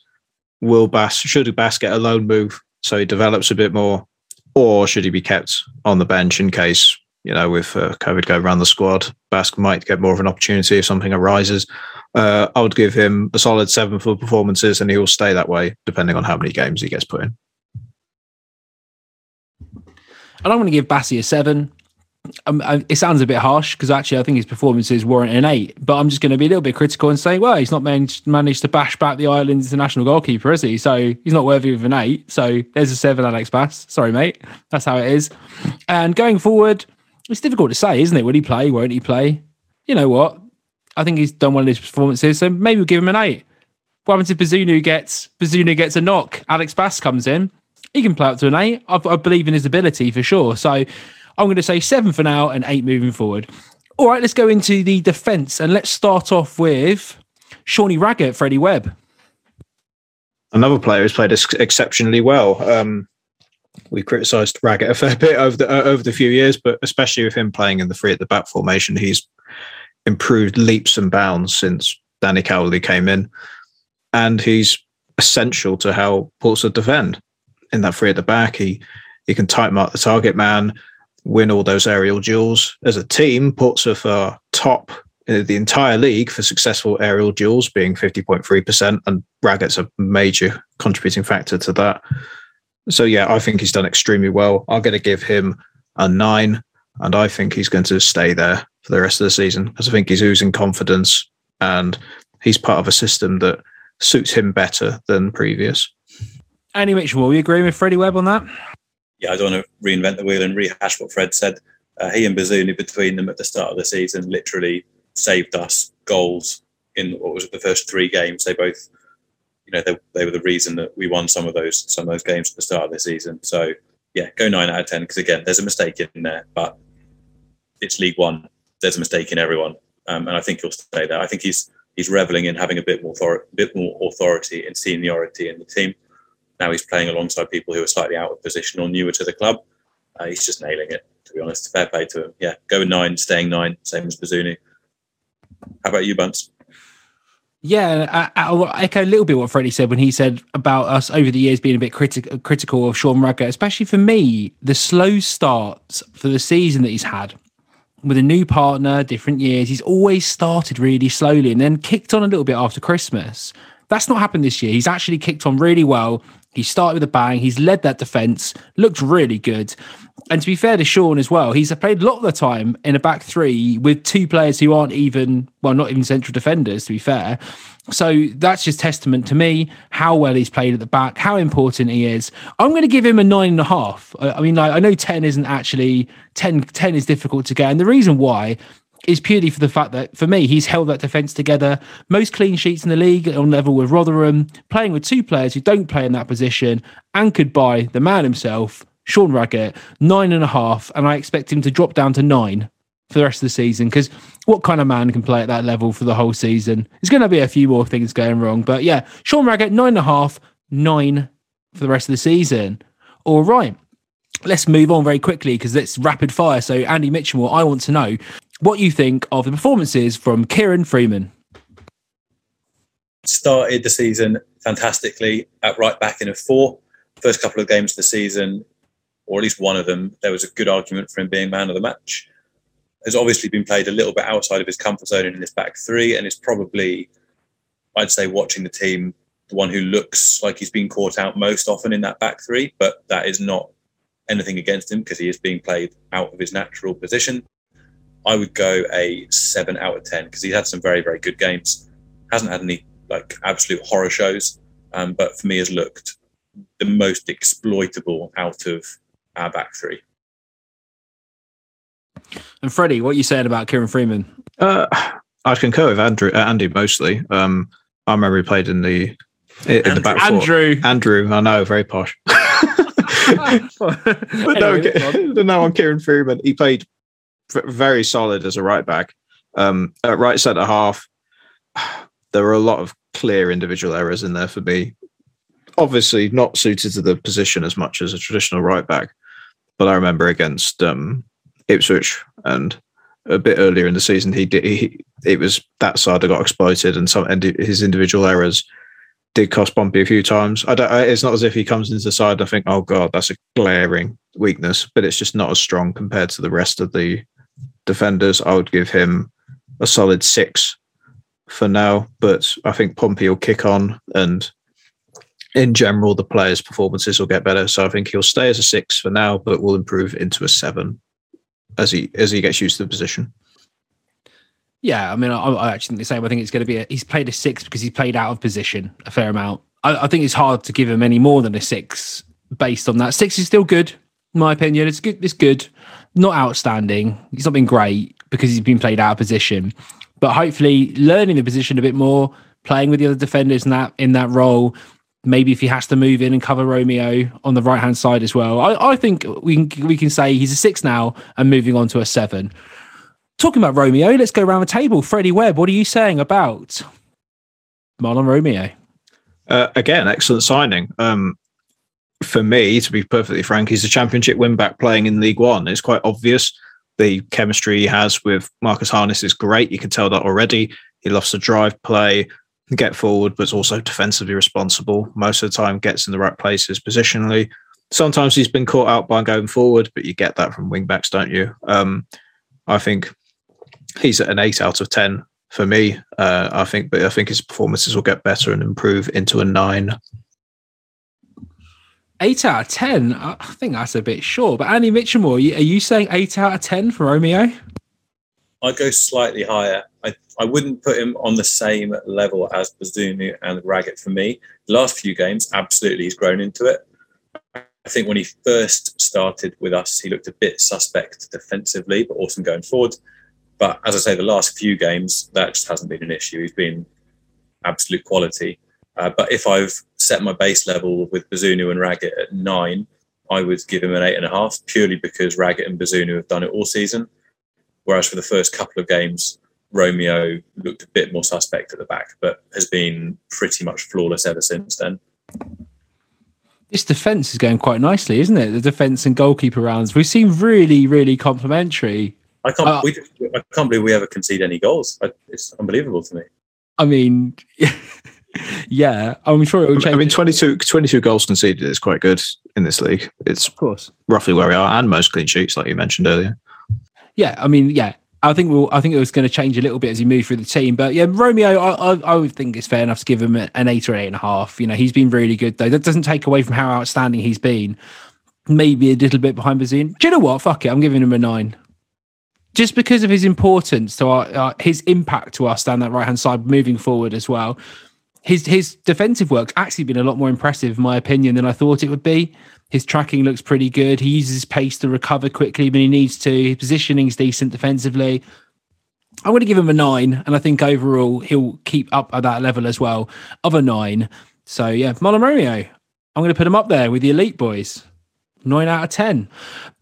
will Bass, should Bass get a loan move so he develops a bit more, or should he be kept on the bench in case, you know, with uh, COVID going around the squad, Bass might get more of an opportunity if something arises. Uh, I would give him a solid seven for performances and he will stay that way depending on how many games he gets put in. And I'm going to give Bassi a seven. Um, it sounds a bit harsh because actually I think his performances warrant an eight. But I'm just going to be a little bit critical and say, well, he's not managed, managed to bash back the Ireland's international goalkeeper, is he? So he's not worthy of an eight. So there's a seven, Alex Bass. Sorry, mate. That's how it is. And going forward, it's difficult to say, isn't it? Will he play? Won't he play? You know what? I think he's done one of his performances, so maybe we'll give him an eight. What happens if Bazunu gets Bazunu gets a knock? Alex Bass comes in. He can play up to an eight. I, I believe in his ability for sure. So I'm going to say seven for now and eight moving forward. All right, let's go into the defence and let's start off with Sean Raggett, Freddie Webb. another player who's played ex- exceptionally well. Um, we criticised Raggett a fair bit over the uh, over the few years, but especially with him playing in the three at the back formation, he's improved leaps and bounds since Danny Cowley came in, and he's essential to how Portsmouth defend in that three at the back. He he can tighten up the target man, win all those aerial duels. As a team, Portsmouth are top the entire league for successful aerial duels, being 50.3%, and Raggett's a major contributing factor to that. So, yeah, I think he's done extremely well. I'm going to give him a nine, and I think he's going to stay there for the rest of the season because I think he's oozing confidence and he's part of a system that suits him better than previous. Andy Mitchell, will you agree with Freddie Webb on that? yeah, I don't want to reinvent the wheel and rehash what Fred said. Uh, he and Bazunu between them at the start of the season literally saved us goals in what was it, the first three games. They both, you know, they, they were the reason that we won some of those some of those games at the start of the season. So yeah, go nine out of ten because again, there's a mistake in there, but it's League One. There's a mistake in everyone, um, and I think he'll stay there. I think he's he's reveling in having a bit more author- bit more authority and seniority in the team. Now he's playing alongside people who are slightly out of position or newer to the club. Uh, he's just nailing it, to be honest. Fair play to him. Yeah, going nine, staying nine, same as Bazunu. How about you, Bunce? Yeah, I, I, echo a little bit what Freddie said when he said about us over the years being a bit critic, critical of Sean Raggett, especially for me, the slow starts for the season that he's had with a new partner, different years. He's always started really slowly and then kicked on a little bit after Christmas. That's not happened this year. He's actually kicked on really well. He started with a bang. He's led that defense, looked really good. And to be fair to Sean as well, he's played a lot of the time in a back three with two players who aren't even, well, not even central defenders, to be fair. So that's just testament to me how well he's played at the back, how important he is. I'm going to give him a nine and a half. I mean, I, I know 10 isn't actually 10, 10 is difficult to get. And the reason why is purely for the fact that for me, he's held that defence together. Most clean sheets in the league on level with Rotherham, playing with two players who don't play in that position, anchored by the man himself, Sean Raggett, nine and a half, and I expect him to drop down to nine for the rest of the season. Because what kind of man can play at that level for the whole season? There's going to be a few more things going wrong, but yeah, Sean Raggett, nine and a half, nine for the rest of the season. All right. Let's move on very quickly because it's rapid fire. So, Andy Mitchell, I want to know what you think of the performances from Kieran Freeman. Started the season fantastically at right back in a four. First couple of games of the season, or at least one of them, there was a good argument for him being man of the match. Has obviously been played a little bit outside of his comfort zone in this back three, and is probably, I'd say, watching the team, the one who looks like he's been caught out most often in that back three. But that is not anything against him because he is being played out of his natural position. I would go a seven out of ten because he's had some very very good games. Hasn't had any like absolute horror shows, um, but for me has looked the most exploitable out of our back three. And Freddie, what are you saying about Kieran Freeman? Uh, I concur with Andrew, uh, Andy mostly. Um, I remember he played in the in Andrew. the back four. Andrew. Andrew, I know, very posh. but no, no, on Kieran Freeman, he played very solid as a right back. Um, at right centre half, there were a lot of clear individual errors in there for me. Obviously, not suited to the position as much as a traditional right back, but I remember against um, Ipswich and a bit earlier in the season, he did. He, it was that side that got exploited, and some and his individual errors did cost Pompey a few times. I don't. It's not as if he comes into the side. And I think, oh god, that's a glaring weakness, but it's just not as strong compared to the rest of the defenders. I would give him a solid six for now, but I think Pompey will kick on, and in general, the players' performances will get better. So I think he'll stay as a six for now, but will improve into a seven as he as he gets used to the position. Yeah, I mean, I, I, actually think the same. I think it's going to be a, he's played a six because he's played out of position a fair amount. I, I, think it's hard to give him any more than a six based on that. Six is still good, in my opinion. It's good. It's good, not outstanding. He's not been great because he's been played out of position, but hopefully learning the position a bit more, playing with the other defenders in that in that role. Maybe if he has to move in and cover Romeo on the right hand side as well, I, I think we can we can say he's a six now and moving on to a seven. Talking about Romeo, let's go around the table. Freddie Webb, what are you saying about Mahlon Romeo? Uh, again, excellent signing. Um, for me, to be perfectly frank, he's a championship win back playing in League One. It's quite obvious the chemistry he has with Marcus Harness is great. You can tell that already. He loves to drive play, get forward, but is also defensively responsible. Most of the time, gets in the right places positionally. Sometimes he's been caught out by going forward, but you get that from wing backs, don't you? Um, I think he's at an eight out of ten for me. Uh, I think, but I think his performances will get better and improve into a nine. Eight out of ten. I think that's a bit short. But Andy Mitchell, are you, are you saying eight out of ten for Romeo? I go slightly higher. I, I wouldn't put him on the same level as Bazunu and Raggett for me. The last few games, absolutely, he's grown into it. I think when he first started with us, he looked a bit suspect defensively, but awesome going forward. But as I say, the last few games, that just hasn't been an issue. He's been absolute quality. Uh, but if I've set my base level with Bazunu and Raggett at nine, I would give him an eight and a half purely because Raggett and Bazunu have done it all season. Whereas for the first couple of games, Romeo looked a bit more suspect at the back, but has been pretty much flawless ever since then. This defence is going quite nicely, isn't it? The defence and goalkeeper rounds. We seem really, really complimentary I can't. Uh, we, I can't believe we ever concede any goals. It's unbelievable to me. I mean, yeah, I'm sure it will change. I mean, 22, 22 goals conceded is quite good in this league. It's of course roughly where we are, and most clean sheets, like you mentioned earlier. Yeah, I mean, yeah, I think we'll. I think it was going to change a little bit as he moved through the team, but yeah, Romeo, I, I, I would think it's fair enough to give him an eight or eight and a half. You know, he's been really good though. That doesn't take away from how outstanding he's been. Maybe a little bit behind Bazin. Do you know what? Fuck it, I'm giving him a nine just because of his importance to our, uh, his impact to us down that right hand side moving forward as well. His his defensive work's actually been a lot more impressive, in my opinion, than I thought it would be. His tracking looks pretty good. He uses pace to recover quickly when he needs to. His positioning's decent defensively. I'm going to give him a nine, and I think overall he'll keep up at that level as well of a nine. So yeah, Romeo, I'm going to put him up there with the elite boys. Nine out of ten.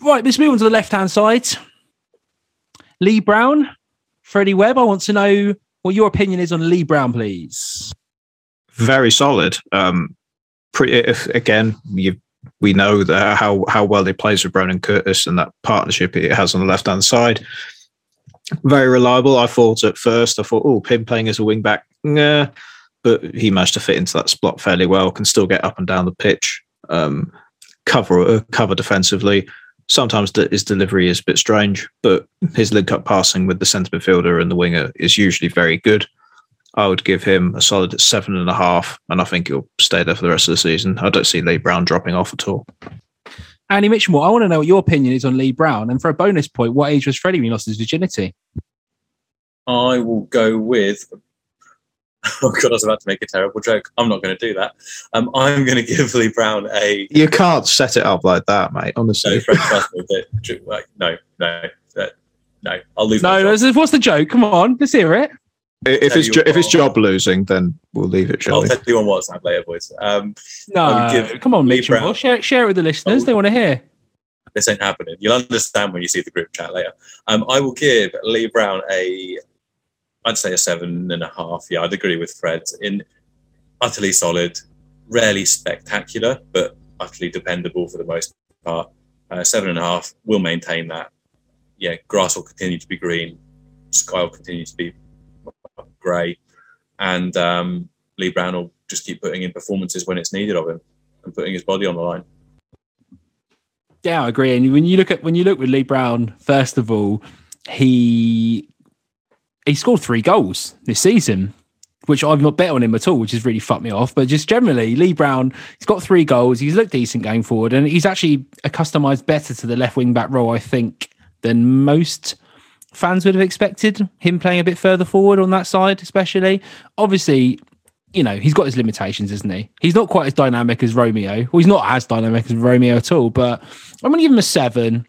Right, let's move on to the left hand side. Lee Brown, Freddie Webb. I want to know what your opinion is on Lee Brown, please. Very solid. Um, pretty. If again, you we know that how how well he plays with Brown and Curtis and that partnership he has on the left hand side. Very reliable. I thought at first, I thought, oh, him playing as a wing back, nah, but he managed to fit into that spot fairly well. Can still get up and down the pitch, um, cover uh, cover defensively. Sometimes his delivery is a bit strange, but his link up passing with the centre midfielder and the winger is usually very good. I would give him a solid seven and a half, and I think he'll stay there for the rest of the season. I don't see Lee Brown dropping off at all. Andy Mitchell, I want to know what your opinion is on Lee Brown. And for a bonus point, what age was Freddie when he lost his virginity? I will go with. Oh God, I was about to make a terrible joke. I'm not going to do that. Um, I'm going to give Lee Brown a. You can't set it up like that, mate. Honestly, no, Fred, trust me, no, no, no. I'll leave. No, my job. what's the joke? Come on, let's hear it. If it's jo- if it's job losing, then we'll leave it, shall I'll we? tell you on WhatsApp later, boys. Um, No, give come on, Lee Mitchell. Brown- Share, share it with the listeners. Oh. They want to hear. this ain't happening. You'll understand when you see the group chat later. Um, I will give Lee Brown a, I'd say a seven and a half. Yeah, I'd agree with Fred. In utterly solid, rarely spectacular, but utterly dependable for the most part. Uh, seven and a half will maintain that. Yeah, grass will continue to be green, sky will continue to be grey, and um, Lee Brown will just keep putting in performances when it's needed of him and putting his body on the line. Yeah, I agree. And when you look at when you look with Lee Brown, first of all, he he scored three goals this season, which I've not bet on him at all, which has really fucked me off. But just generally, Lee Brown, he's got three goals. He's looked decent going forward, and he's actually accustomed better to the left wing back role, I think, than most fans would have expected. Him playing a bit further forward on that side, especially. Obviously, you know, he's got his limitations, isn't he? He's not quite as dynamic as Romeo. Well, he's not as dynamic as Romeo at all, but I'm going to give him a seven.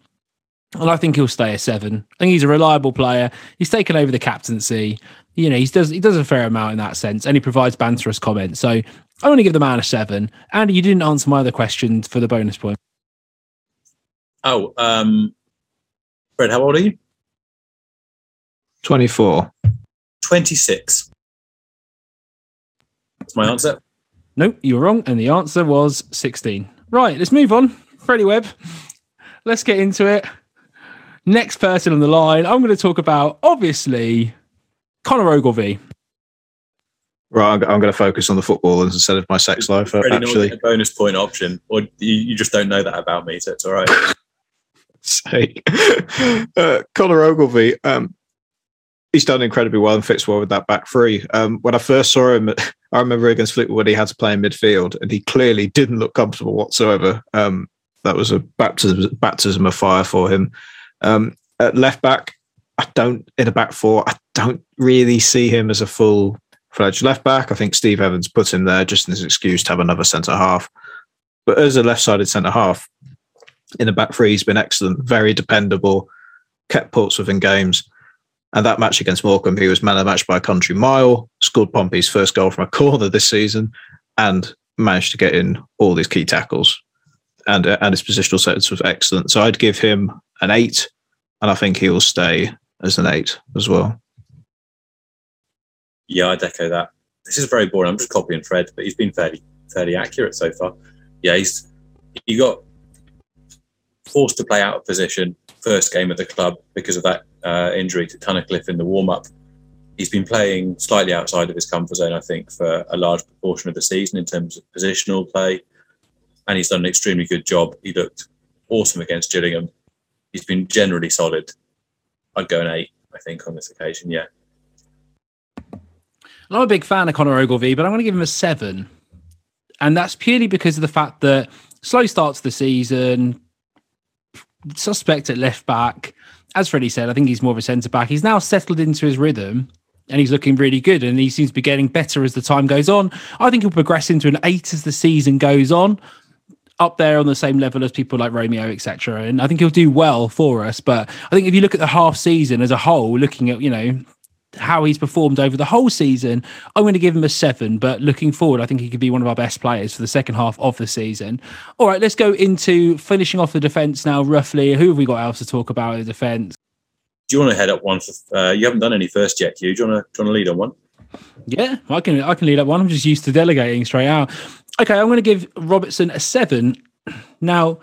And I think he'll stay a seven. I think he's a reliable player. He's taken over the captaincy. You know, he does he does a fair amount in that sense, and he provides banterous comments. So I'm going to give the man a seven. Andy, you didn't answer my other question for the bonus point. Oh, um, Fred, how old are you? Twenty four. 26. That's my answer. Nope, you were wrong, and the answer was 16. Right, let's move on. Freddie Webb. Let's get into it. Next person on the line, I'm going to talk about obviously Conor Ogilvie. Right, I'm, I'm going to focus on the football instead of my sex life. Freddie Norton, Actually, a bonus point option, or you, you just don't know that about me, so it's all right. say, uh, Conor Ogilvie, um, he's done incredibly well and fits well with that back three. Um, when I first saw him, I remember against Fleetwood, he had to play in midfield, and he clearly didn't look comfortable whatsoever. Um, that was a baptism, baptism of fire for him. Um, at left back, I don't in a back four. I don't really see him as a full fledged left back. I think Steve Evans put him there just as an excuse to have another centre half. But as a left sided centre half, in the back three, he's been excellent, very dependable, kept Portsmouth within games. And that match against Morecambe, he was man of the match by a country mile, scored Pompey's first goal from a corner this season, and managed to get in all these key tackles. And, uh, and his positional sense was excellent. So I'd give him an eight, and I think he will stay as an eight as well. Yeah, I'd echo that. This is very boring. I'm just copying Fred, but he's been fairly fairly accurate so far. Yeah, he's he got forced to play out of position first game at the club because of that uh, injury to Tunnicliffe in the warm up. He's been playing slightly outside of his comfort zone, I think, for a large proportion of the season in terms of positional play, and he's done an extremely good job. He looked awesome against Gillingham. He's been generally solid. I'd go an eight, I think, on this occasion. Yeah. I'm a big fan of Conor Ogilvie, but I'm going to give him a seven. And that's purely because of the fact that slow starts the season, suspect at left back. As Freddie said, I think he's more of a centre back. He's now settled into his rhythm and he's looking really good and he seems to be getting better as the time goes on. I think he'll progress into an eight as the season goes on, up there on the same level as people like Romeo, etc. And I think he'll do well for us. But I think if you look at the half season as a whole, looking at, you know, how he's performed over the whole season, I'm going to give him a seven. But looking forward, I think he could be one of our best players for the second half of the season. All right, let's go into finishing off the defence now. Roughly, who have we got else to talk about in the defence? Do you want to head up one? For, uh, you haven't done any first yet, Hugh. Do you want to, do you want to lead on one? Yeah, I can. I can lead up one. I'm just used to delegating straight out. Okay, I'm going to give Robertson a seven. Now,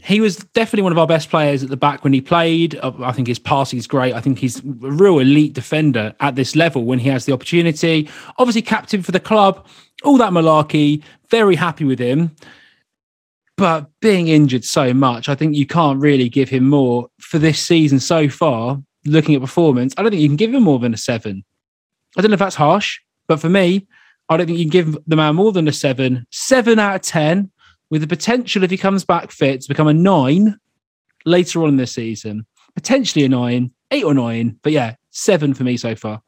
he was definitely one of our best players at the back when he played. Uh, I think his passing is great. I think he's a real elite defender at this level when he has the opportunity. Obviously, captain for the club, all that malarkey. Very happy with him. But being injured so much, I think you can't really give him more for this season so far. Looking at performance, I don't think you can give him more than a seven. I don't know if that's harsh, but for me, I don't think you can give the man more than a seven. Seven out of 10 with the potential, if he comes back fit, to become a nine later on in the season. Potentially a nine, eight or nine, but yeah, seven for me so far.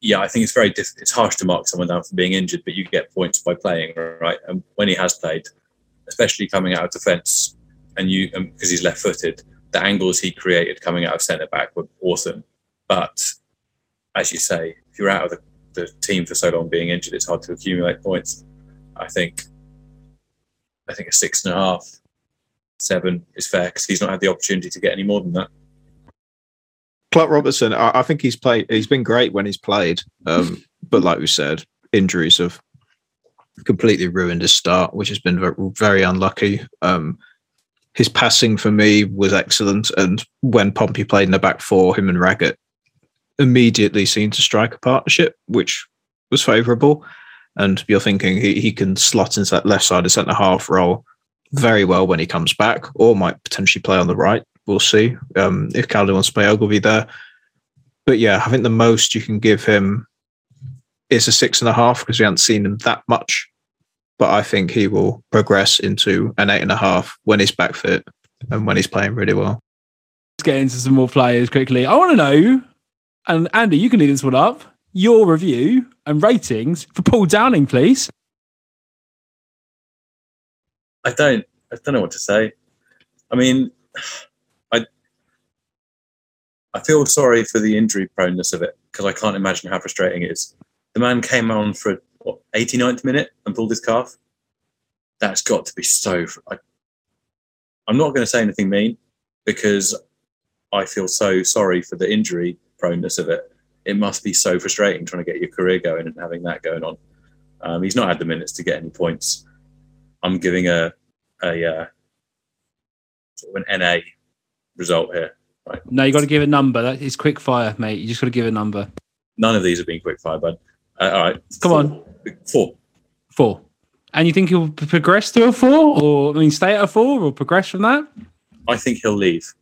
Yeah, I think it's very diff- it's harsh to mark someone down for being injured, but you get points by playing, right? And when he has played, especially coming out of defence, and you because um, he's left-footed, the angles he created coming out of centre back were awesome. But as you say, if you're out of the, the team for so long being injured, it's hard to accumulate points. I think I think a six and a half, seven is fair because he's not had the opportunity to get any more than that. Clark Robertson, I, I think he's played. He's been great when he's played, um, but like we said, injuries have completely ruined his start, which has been very, unlucky. Um, his passing for me was excellent, and when Pompey played in the back four, him and Raggett immediately seemed to strike a partnership, which was favourable. And you're thinking he, he can slot into that left side of centre half role very well when he comes back, or might potentially play on the right. We'll see um, if Calder wants to play Ogilvie there. But yeah, I think the most you can give him is a six and a half because we haven't seen him that much. But I think he will progress into an eight and a half when he's back fit and when he's playing really well. Let's get into some more players quickly. I want to know, and Andy, you can lead this one up your review and ratings for Paul Downing, please. I don't. I don't know what to say. I mean, I I feel sorry for the injury proneness of it because I can't imagine how frustrating it is. The man came on for what 89th minute and pulled his calf. That's got to be so. I, I'm not going to say anything mean because I feel so sorry for the injury proneness of it it must be so frustrating trying to get your career going and having that going on. Um, he's not had the minutes to get any points. I'm giving a a uh, sort of an NA result here. Right. No, you got to give a number. That is quick fire, mate. You just got to give a number. None of these have been quick fire, bud. Uh, all right, come four. on, four, four. And you think he'll progress to a four, or I mean, stay at a four, or progress from that? I think he'll leave.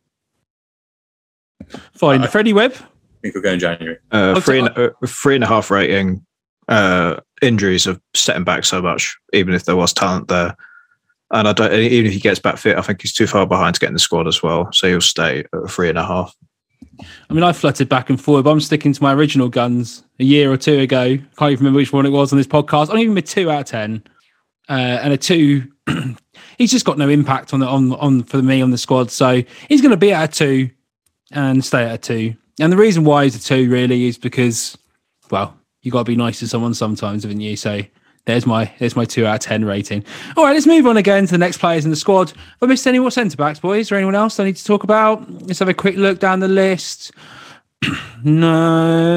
Fine, uh, Freddie Webb think we'll go in January. Uh, three, and, uh, three and a half rating. Uh, injuries have set him back so much, even if there was talent there. And I don't, even if he gets back fit, I think he's too far behind to get in the squad as well. So he'll stay at three and a half. I mean, I fluttered back and forward, but I'm sticking to my original guns a year or two ago. I can't even remember which one it was on this podcast. I'm even a two out of ten, uh, and a two. he's just got no impact on the on on for me on the squad, so he's going to be at a two and stay at a two. And the reason why is the two really is because, well, you got to be nice to someone sometimes, haven't you? So there's my there's my two out of ten rating. All right, let's move on again to the next players in the squad. Have I missed any more centre backs, boys, or anyone else I need to talk about? Let's have a quick look down the list. no.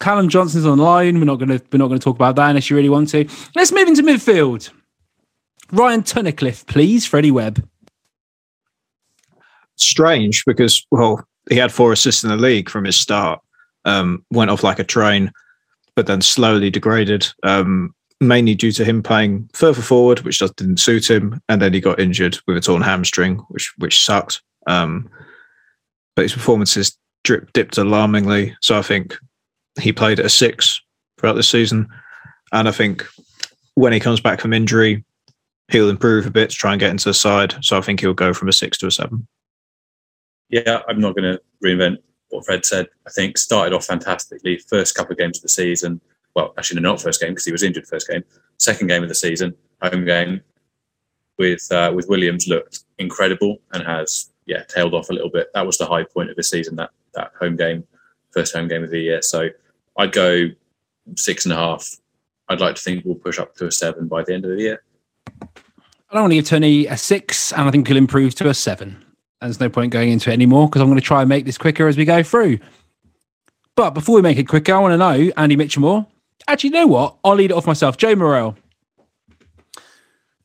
Callum Johnson's on loan. We're not to we're not to talk about that unless you really want to. Let's move into midfield. Ryan Tunnicliffe, please. Freddie Webb strange because well he had four assists in the league from his start um, went off like a train but then slowly degraded um, mainly due to him playing further forward which just didn't suit him. And then he got injured with a torn hamstring which which sucked. Um, but his performances drip dipped alarmingly. So i think he played at a six throughout the season. And i think when he comes back from injury he'll improve a bit to try and get into the side. So i think he'll go from a six to a seven yeah, I'm not going to reinvent what Fred said. I think started off fantastically. First couple of games of the season, well, actually not first game because he was injured first game. Second game of the season, home game with uh, with Williams looked incredible and has yeah tailed off a little bit. That was the high point of the season. That that home game, first home game of the year. So I'd go six and a half. I'd like to think we'll push up to a seven by the end of the year. I don't want to give Tony a six, and I think he'll improve to a seven. There's no point going into it anymore because I'm going to try and make this quicker as we go through. But before we make it quicker, I want to know Andy Mitchamore. Actually, you know what? I'll lead it off myself. Joe Morrell.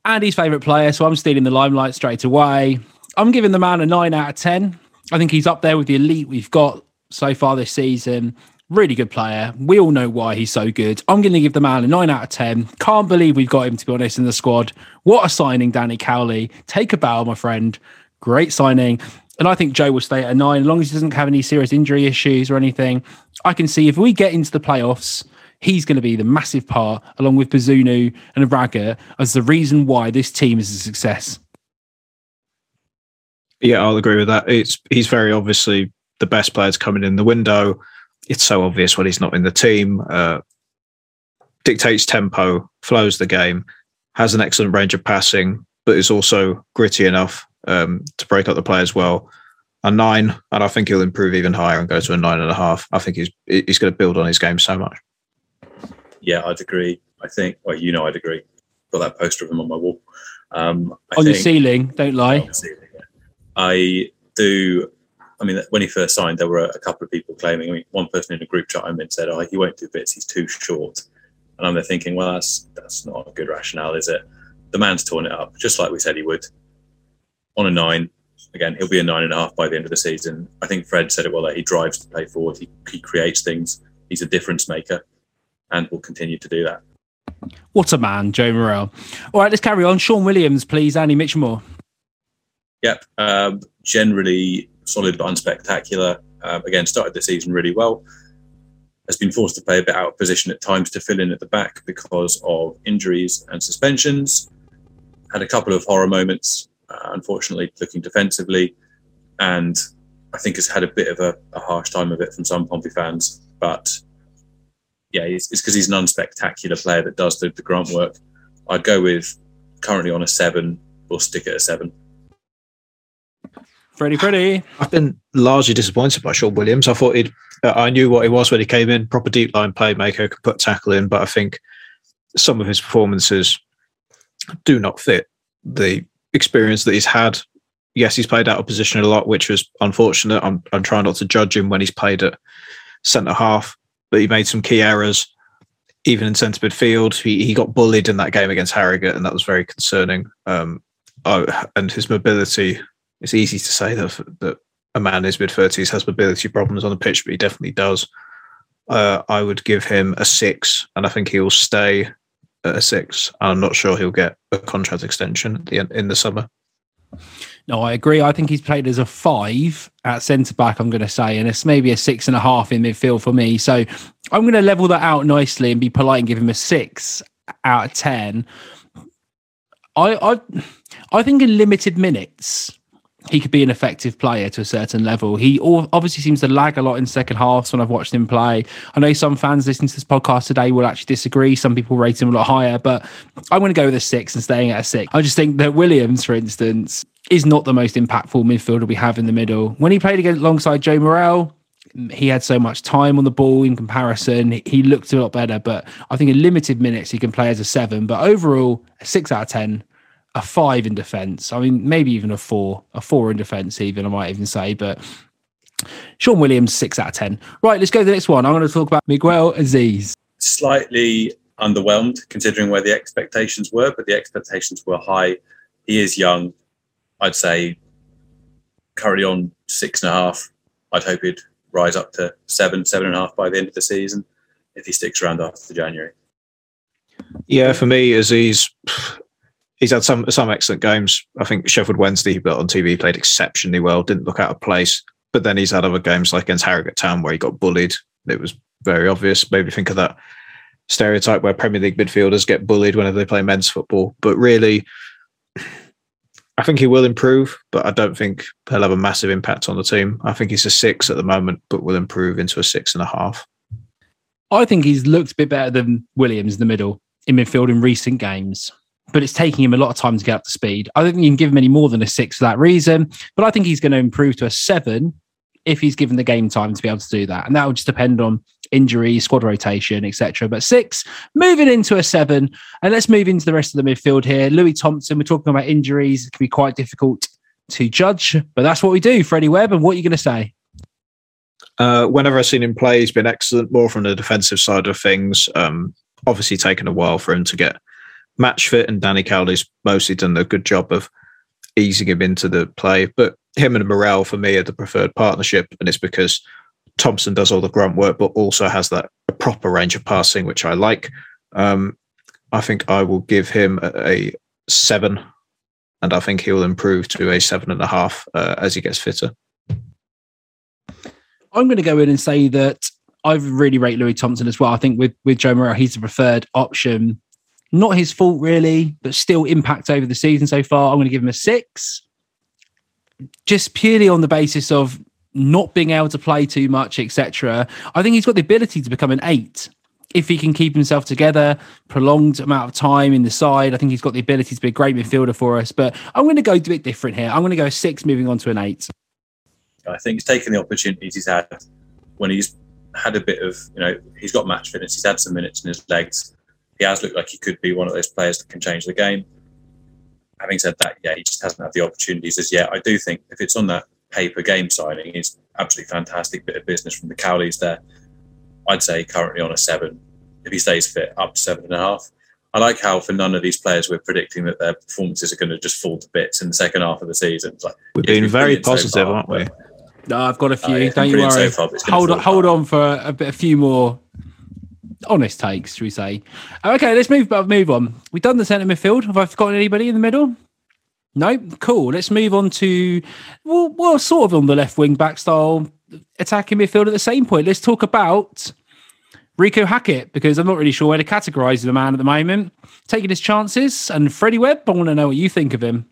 Andy's favourite player, so I'm stealing the limelight straight away. I'm giving the man a nine out of 10. I think he's up there with the elite we've got so far this season. Really good player. We all know why he's so good. I'm going to give the man a nine out of 10. Can't believe we've got him, to be honest, in the squad. What a signing, Danny Cowley. Take a bow, my friend. Great signing. And I think Joe will stay at a nine as long as he doesn't have any serious injury issues or anything. I can see if we get into the playoffs, he's going to be the massive part, along with Bazunu and Raga, as the reason why this team is a success. Yeah, I'll agree with that. It's he's very obviously the best players coming in the window. It's so obvious when he's not in the team. Uh, dictates tempo, flows the game, has an excellent range of passing, but is also gritty enough um, to break up the play as well. A nine, and I think he'll improve even higher and go to a nine and a half. I think he's he's going to build on his game so much. Yeah, I'd agree. I think, well, you know, I'd agree. Got that poster of him on my wall. Um, I On your think- ceiling, don't lie. ceiling, yeah. I do. I mean, when he first signed, there were a couple of people claiming. I mean, one person in a group chat I'm in said, "Oh, he won't do bits. He's too short." And I'm there thinking, well, that's that's not a good rationale, is it? The man's torn it up, just like we said he would. On a nine, again, he'll be a nine and a half by the end of the season. I think Fred said it well. That he drives to play forward. He, he creates things. He's a difference maker, and will continue to do that. What a man, Joe Morrell. All right, let's carry on. Sean Williams, please. Andy Mitchmore. Yep. Um, generally solid but unspectacular. Um, again, started the season really well. Has been forced to play a bit out of position at times to fill in at the back because of injuries and suspensions. Had a couple of horror moments, unfortunately, looking defensively. And I think has had a bit of a, a harsh time of it from some Pompey fans. But yeah, it's because he's an unspectacular player that does the, the grunt work. I'd go with currently on a seven. We'll stick at a seven. Freddie, Freddie. I've been largely disappointed by Sean Williams. I thought he'd, uh, I knew what he was when he came in, proper deep line playmaker, could put tackle in, but I think some of his performances do not fit the experience that he's had. Yes, he's played out of position a lot, which was unfortunate. I'm, I'm trying not to judge him when he's played at centre half, but he made some key errors, even in centre midfield. He, he got bullied in that game against Harrogate, and that was very concerning. Um, oh, and his mobility it's easy to say that that a man in his mid thirties has mobility problems on the pitch, but he definitely does. Uh, I would give him a six, and I think he'll stay at a six. I'm not sure he'll get a contract extension the in the summer. No, I agree. I think he's played as a five at centre back, I'm going to say, and it's maybe a six and a half in midfield for me. So I'm going to level that out nicely and be polite and give him a six out of 10. I, I, I think in limited minutes, he could be an effective player to a certain level. He obviously seems to lag a lot in second halves when I've watched him play. I know some fans listening to this podcast today will actually disagree. Some people rate him a lot higher, but I'm going to go with a six and staying at a six. I just think that Williams, for instance, is not the most impactful midfielder we have in the middle. When he played alongside Joe Morrell, he had so much time on the ball in comparison. He looked a lot better, but I think in limited minutes he can play as a seven. But overall, a six out of ten a five in defence. I mean, maybe even a four, a four in defence, even I might even say. But Sean Williams, six out of 10. Right, let's go to the next one. I'm going to talk about Miguel Azeez. Slightly underwhelmed considering where the expectations were, but the expectations were high. He is young. I'd say currently on six and a half. I'd hope he'd rise up to seven, seven and a half by the end of the season if he sticks around after January. Yeah, for me, Azeez, he's had some some excellent games. I think Sheffield Wednesday he built on TV played exceptionally well, didn't look out of place. But then he's had other games like against Harrogate Town where he got bullied. It was very obvious. Maybe think of that stereotype where Premier League midfielders get bullied whenever they play men's football. But really, I think he will improve, but I don't think he'll have a massive impact on the team. I think he's a six at the moment, but will improve into a six and a half. I think he's looked a bit better than Williams in the middle in midfield in recent games. But it's taking him a lot of time to get up to speed. I don't think you can give him any more than a six for that reason, but I think he's going to improve to a seven if he's given the game time to be able to do that. And that will just depend on injury, squad rotation, etc. But six, moving into a seven, and let's move into the rest of the midfield here. Louis Thompson, we're talking about injuries. It can be quite difficult to judge, but that's what we do. Freddie Webb, and what are you going to say? Uh, whenever I've seen him play, he's been excellent, more from the defensive side of things. Um, obviously, taken a while for him to get match fit, and Danny Cowley's mostly done a good job of easing him into the play. But him and Morrell, for me, are the preferred partnership, and it's because Thompson does all the grunt work, but also has that proper range of passing, which I like. Um, I think I will give him a, a, seven, and I think he will improve to a seven and a half uh, as he gets fitter. I'm going to go in and say that I really rate Louis Thompson as well. I think with with Joe Morrell, he's the preferred option. Not his fault really, but still impact over the season so far. I'm going to give him a six, just purely on the basis of not being able to play too much, etc. I think he's got the ability to become an eight if he can keep himself together, prolonged amount of time in the side. I think he's got the ability to be a great midfielder for us. But I'm going to go a bit different here. I'm going to go six, moving on to an eight. I think he's taken the opportunities he's had when he's had a bit of, you know, he's got match fitness. He's had some minutes in his legs. He has looked like he could be one of those players that can change the game. Having said that, yeah, he just hasn't had the opportunities as yet. I do think if it's on that paper game signing is absolutely fantastic bit of business from the Cowleys there. I'd say currently on a seven. If he stays fit, up to seven and a half. I like how for none of these players we're predicting that their performances are going to just fall to bits in the second half of the season. It's like we've been very positive, so far, aren't we? No, I've got a few. Uh, Don't you worry. So far, hold on, hold on for a, bit, a few more honest takes, should we say? Okay, let's move. Move on. We've done the centre midfield. Have I forgotten anybody in the middle? No, cool. Let's move on to well, well, sort of on the left wing back style attacking midfield at the same point. Let's talk about Reeco Hackett because I'm not really sure where to categorise the man at the moment. Taking his chances and Freddie Webb. I want to know what you think of him.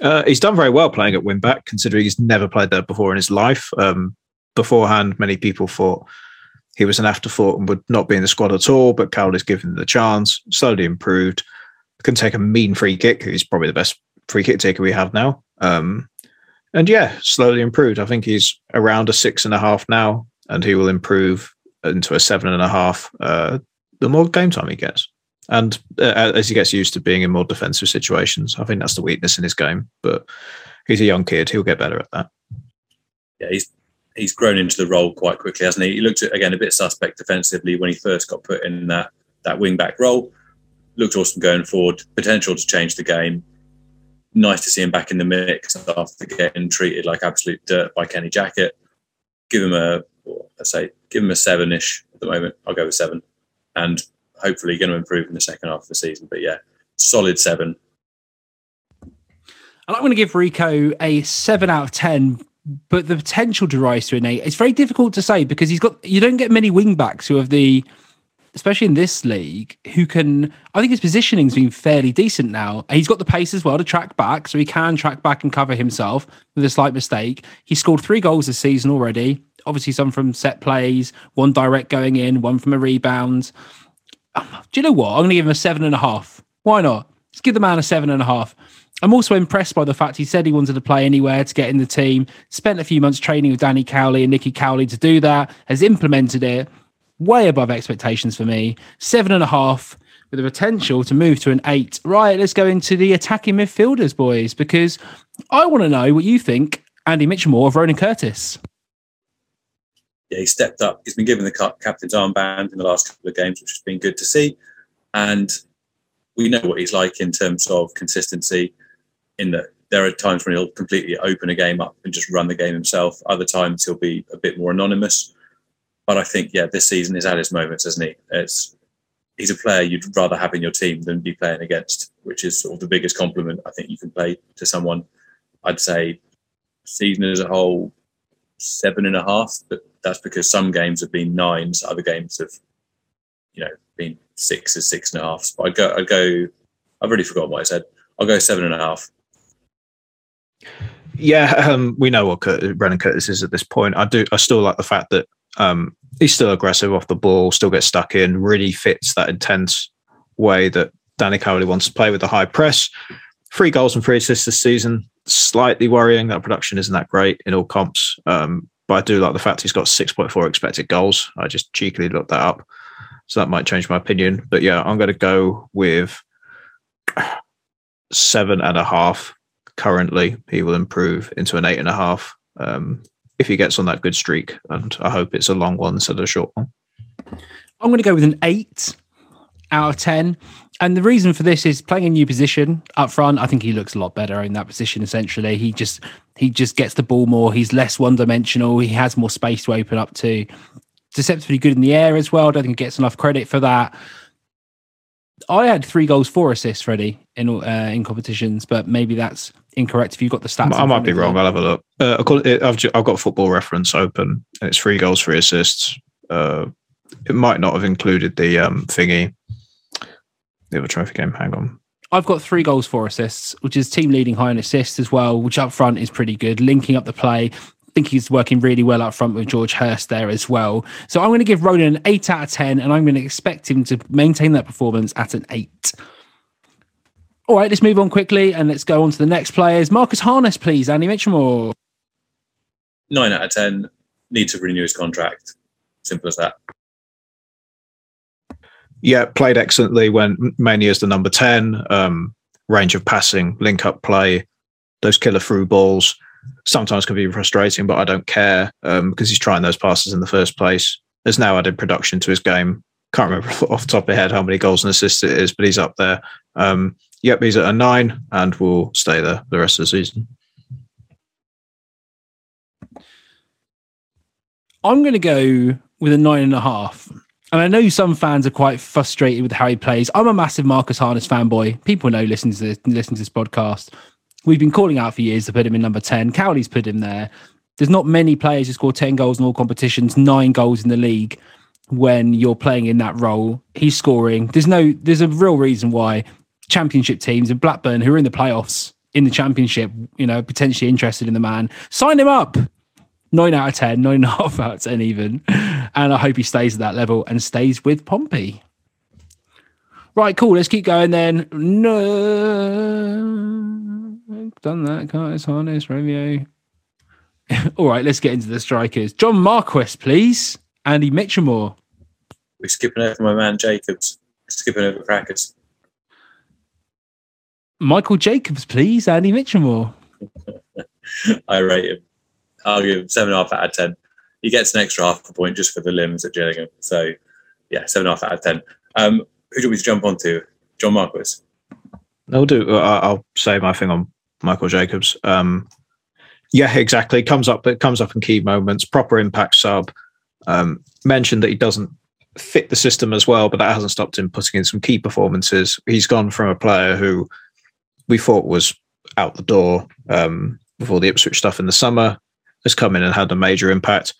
Uh, he's done very well playing at wing back, considering he's never played there before in his life. Um, beforehand, many people thought he was an afterthought and would not be in the squad at all. But Cowley's given him the chance, slowly improved. Can take a mean free kick. He's probably the best free kick taker we have now. Um, and yeah, slowly improved. I think he's around a six and a half now, and he will improve into a seven and a half uh, the more game time he gets. And uh, as he gets used to being in more defensive situations, I think that's the weakness in his game. But he's a young kid; he'll get better at that. Yeah, he's he's grown into the role quite quickly, hasn't he? He looked again a bit suspect defensively when he first got put in that that wing back role. Looked awesome going forward. Potential to change the game nice to see him back in the mix after getting treated like absolute dirt by Kenny Jackett. Give him a, I say, give him a seven-ish at the moment. I'll go with seven, and hopefully going to improve in the second half of the season. But yeah, solid seven. And I'm going to give Reeco a seven out of ten. But the potential to rise to an eight, it's very difficult to say because he's got you don't get many wing backs who have the especially in this league, who can. I think his positioning's been fairly decent now. He's got the pace as well to track back, so he can track back and cover himself with a slight mistake. He scored three goals this season already. Obviously, some from set plays, one direct going in, one from a rebound. Um, do you know what? I'm going to give him a seven and a half. Why not? Let's give the man a seven and a half. I'm also impressed by the fact he said he wanted to play anywhere to get in the team. Spent a few months training with Danny Cowley and Nicky Cowley to do that. Has implemented it way above expectations for me. Seven and a half with the potential to move to an eight. Right, let's go into the attacking midfielders, boys, because I want to know what you think, Andy Mitchell of Ronan Curtis. Yeah, he stepped up. He's been given the captain's armband in the last couple of games, which has been good to see. And we know what he's like in terms of consistency. In that there are times when he'll completely open a game up and just run the game himself. Other times he'll be a bit more anonymous. But I think, yeah, this season is at his moments, isn't he? It's he's a player you'd rather have in your team than be playing against, which is sort of the biggest compliment I think you can play to someone. I'd say season as a whole, seven and a half, but that's because some games have been nines, other games have, you know, been sixes, six and a half. But I'd go, I'd go, I've already forgotten what I said. I'll go seven and a half. Yeah, um, we know what Ronan Curtis is at this point. I do. I still like the fact that um, he's still aggressive off the ball, still gets stuck in, really fits that intense way that Danny Cowley wants to play with the high press. Three goals and three assists this season. Slightly worrying that production isn't that great in all comps. Um, but I do like the fact he's got 6.4 expected goals. I just cheekily looked that up. So that might change my opinion. But yeah, I'm going to go with seven and a half. Currently, he will improve into an eight and a half um, if he gets on that good streak. And I hope it's a long one instead of a short one. I'm going to go with an eight out of 10. And the reason for this is playing a new position up front. I think he looks a lot better in that position. Essentially, he just he just gets the ball more. He's less one dimensional. He has more space to open up to. Deceptively good in the air as well. I don't think he gets enough credit for that. I had three goals, four assists, Freddie, in uh, in competitions, but maybe that's incorrect. If you've got the stats, I might be wrong. I'll have a look. Uh, I've, I've got football reference open, and it's three goals, three assists. Uh, it might not have included the um, thingy, the other trophy game. Hang on. I've got three goals, four assists, which is team leading high in assists as well, which up front is pretty good. Linking up the play. I think he's working really well up front with George Hirst there as well. So I'm going to give Ronan an 8 out of 10, and I'm going to expect him to maintain that performance at an 8. All right, let's move on quickly and let's go on to the next players. Marcus Harness, please, Andy Mitchell. 9 out of 10. Need to renew his contract. Simple as that. Yeah, played excellently when mainly as the number 10. Um, range of passing, link up play, those killer through balls. Sometimes can be frustrating, but I don't care um, because he's trying those passes in the first place. Has now added production to his game. Can't remember off the top of my head how many goals and assists it is, but he's up there. Um, yep, he's at a nine and will stay there the rest of the season. I'm going to go with a nine and a half. And I know some fans are quite frustrated with how he plays. I'm a massive Marcus Harness fanboy. People know listen to this, listen to this podcast. We've been calling out for years to put him in number 10. Cowley's put him there. There's not many players who score 10 goals in all competitions, nine goals in the league when you're playing in that role. He's scoring. There's no there's a real reason why championship teams in Blackburn who are in the playoffs in the championship, you know, potentially interested in the man. Sign him up nine out of 10, nine and a half out of 10 even. And I hope he stays at that level and stays with Pompey. Right, cool. Let's keep going then. No, done that. Curtis Harness, Romeo. All right, let's get into the strikers. John Marquis, please. Andy Mitchelmore. We're skipping over my man Jacobs. Skipping over Crackers. Michael Jacobs, please. Andy Mitchelmore. I rate him. I'll give him seven and a half out of ten. He gets an extra half a point just for the limbs at Gillingham. So yeah, seven and a half out of ten. Um, who do we jump on to? John Marquis. I'll do. Uh, I'll say my thing on Michael Jacobs. Um, yeah, exactly. Comes up. It comes up in key moments. Proper impact sub. Um, mentioned that he doesn't fit the system as well, but that hasn't stopped him putting in some key performances. He's gone from a player who we thought was out the door um, before the Ipswich stuff in the summer has come in and had a major impact.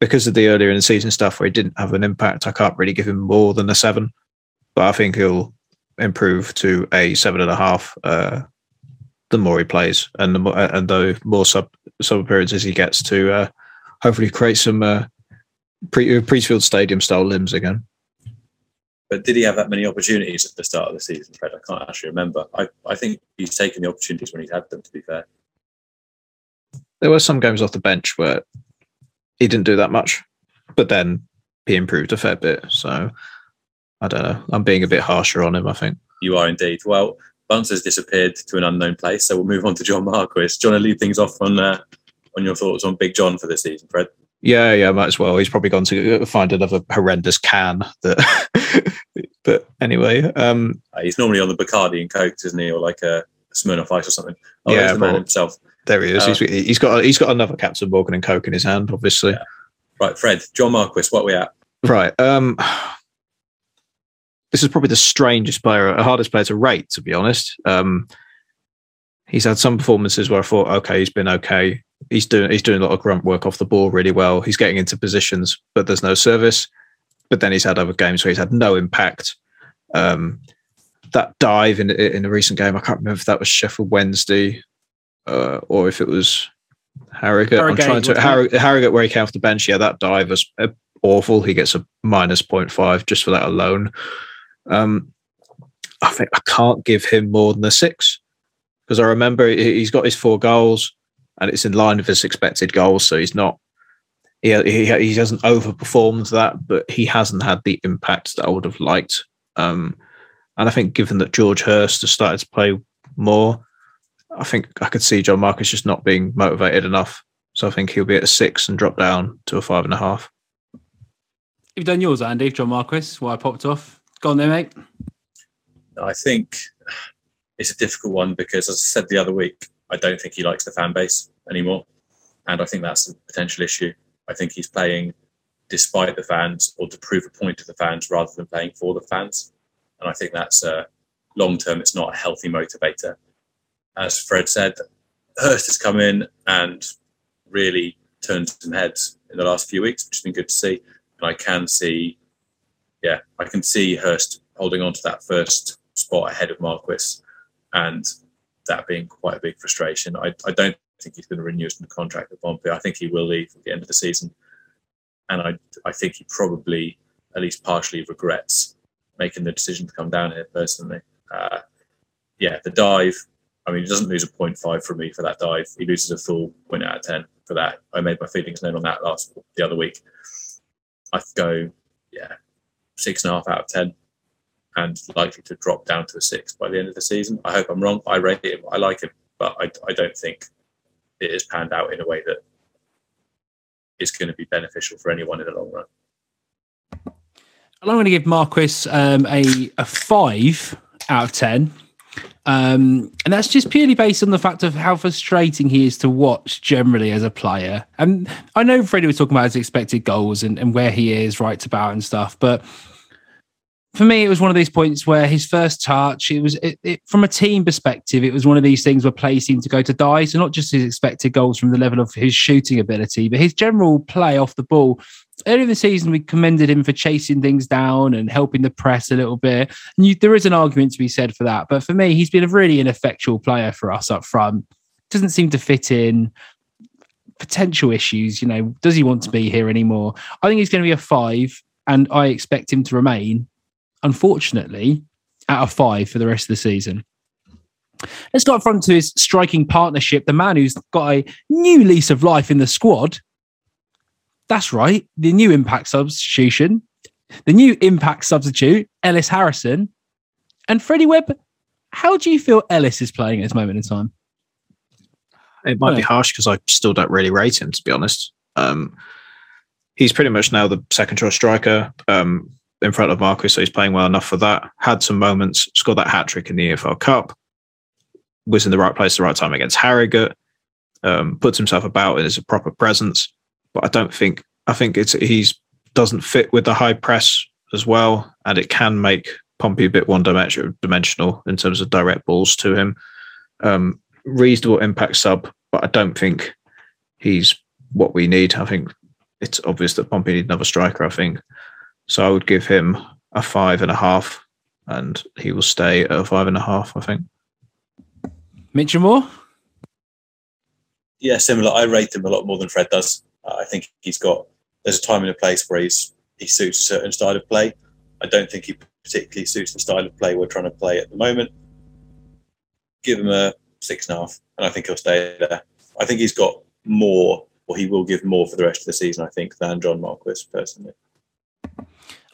Because of the earlier in the season stuff where he didn't have an impact, I can't really give him more than a seven, but I think he'll improve to a seven and a half. Uh, the more he plays, and the more, and the more sub sub appearances he gets to, uh, hopefully create some uh, pre, Priestfield Stadium style limbs again. But did he have that many opportunities at the start of the season, Fred? I can't actually remember. I, I think he's taken the opportunities when he's had them. To be fair, there were some games off the bench where he didn't do that much, but then he improved a fair bit. So I don't know. I'm being a bit harsher on him, I think. You are indeed. Well, Bunce has disappeared to an unknown place, so we'll move on to John Marquis. Do you want to lead things off on uh, on your thoughts on Big John for this season, Fred? Yeah, yeah, might as well. He's probably gone to find another horrendous can. That, anyway, um, uh, he's normally on the Bacardi and Coke, isn't he, or like a Smirnoff Ice or something? Oh, yeah, the man himself. There he is. he's, he's got he's got another Captain Morgan and Coke in his hand, obviously. Yeah. Right, Fred, John Marquis, what are we at? Right. Um, this is probably the strangest player, the hardest player to rate, to be honest. Um, he's had some performances where I thought, okay, he's been okay. He's doing he's doing a lot of grunt work off the ball really well. He's getting into positions, but there's no service. But then he's had other games where he's had no impact. Um, that dive in in a recent game, I can't remember if that was Sheffield Wednesday uh, or if it was Harrogate. Harrogate I'm trying to Harrogate, Harrogate where he came off the bench. Yeah, that dive was uh, awful. He gets a minus 0.5 just for that alone. Um, I think I can't give him more than a six because I remember he's got his four goals and it's in line with his expected goals. So he's not, he, he, he hasn't overperformed that, but he hasn't had the impact that I would have liked. Um, and I think given that George Hirst has started to play more, I think I could see John Marquis just not being motivated enough. So I think he'll be at a six and drop down to a five and a half. You've done yours, Andy, John Marquis, why I popped off. Go on there, mate. I think it's a difficult one because, as I said the other week, I don't think he likes the fan base anymore. And I think that's a potential issue. I think he's playing despite the fans or to prove a point to the fans rather than playing for the fans. And I think that's uh, long term, it's not a healthy motivator. As Fred said, Hirst has come in and really turned some heads in the last few weeks, which has been good to see. And I can see, yeah, I can see Hirst holding on to that first spot ahead of Marquis and that being quite a big frustration. I, I don't think he's going to renew his contract with Pompey. I think he will leave at the end of the season. And I, I think he probably, at least partially, regrets making the decision to come down here personally. Uh, yeah, the dive. I mean, he doesn't lose a 0.5 from me for that dive. He loses a full point out of 10 for that. I made my feelings known on that last the other week. I go, yeah, six and a half out of 10 and likely to drop down to a six by the end of the season. I hope I'm wrong. I rate him. I like him, but I, I don't think it has panned out in a way that is going to be beneficial for anyone in the long run. I'm going to give Marquis um, a, a five out of 10. Um, and that's just purely based on the fact of how frustrating he is to watch generally as a player. And I know Freddie was talking about his expected goals and, and where he is right about and stuff, but for me, it was one of these points where his first touch, it was it, it, from a team perspective, it was one of these things where play seemed to go to die. So not just his expected goals from the level of his shooting ability, but his general play off the ball. Earlier in the season, we commended him for chasing things down and helping the press a little bit. And you, there is an argument to be said for that. But for me, he's been a really ineffectual player for us up front. Doesn't seem to fit in. Potential issues, you know, does he want to be here anymore? I think he's going to be a five, and I expect him to remain unfortunately, out of five for the rest of the season. Let's go up front to his striking partnership, the man who's got a new lease of life in the squad. That's right, the new impact substitution, the new impact substitute, Ellis Harrison. And Freddie Webb, how do you feel Ellis is playing at this moment in time? It might be harsh because I still don't really rate him, to be honest. Um, he's pretty much now the second choice striker. Um, in front of Marcus, so he's playing well enough for that. Had some moments, scored that hat trick in the EFL Cup, was in the right place at the right time against Harrogate, um, puts himself about and is a proper presence. But I don't think I think it's he's doesn't fit with the high press as well, and it can make Pompey a bit one dimensional in terms of direct balls to him. Um, reasonable impact sub, but I don't think he's what we need. I think it's obvious that Pompey need another striker. I think so I would give him a five and a half, and he will stay at a five and a half, I think. Mitchelmore? Yeah, similar. I rate him a lot more than Fred does. Uh, I think he's got, there's a time and a place where he's he suits a certain style of play. I don't think he particularly suits the style of play we're trying to play at the moment. Give him a six and a half, and I think he'll stay there. I think he's got more, or he will give more for the rest of the season, I think, than John Marquis personally.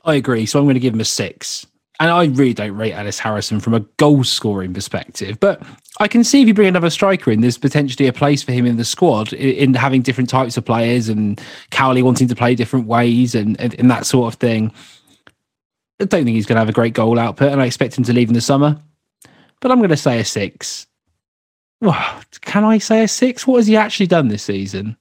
I agree. So I'm going to give him a six. And I really don't rate Ellis Harrison from a goal scoring perspective, but I can see if you bring another striker in, there's potentially a place for him in the squad in, having different types of players and Cowley wanting to play different ways and, and, and that sort of thing. I don't think he's going to have a great goal output, and I expect him to leave in the summer. But I'm going to say a six. Well, can I say a six? What has he actually done this season?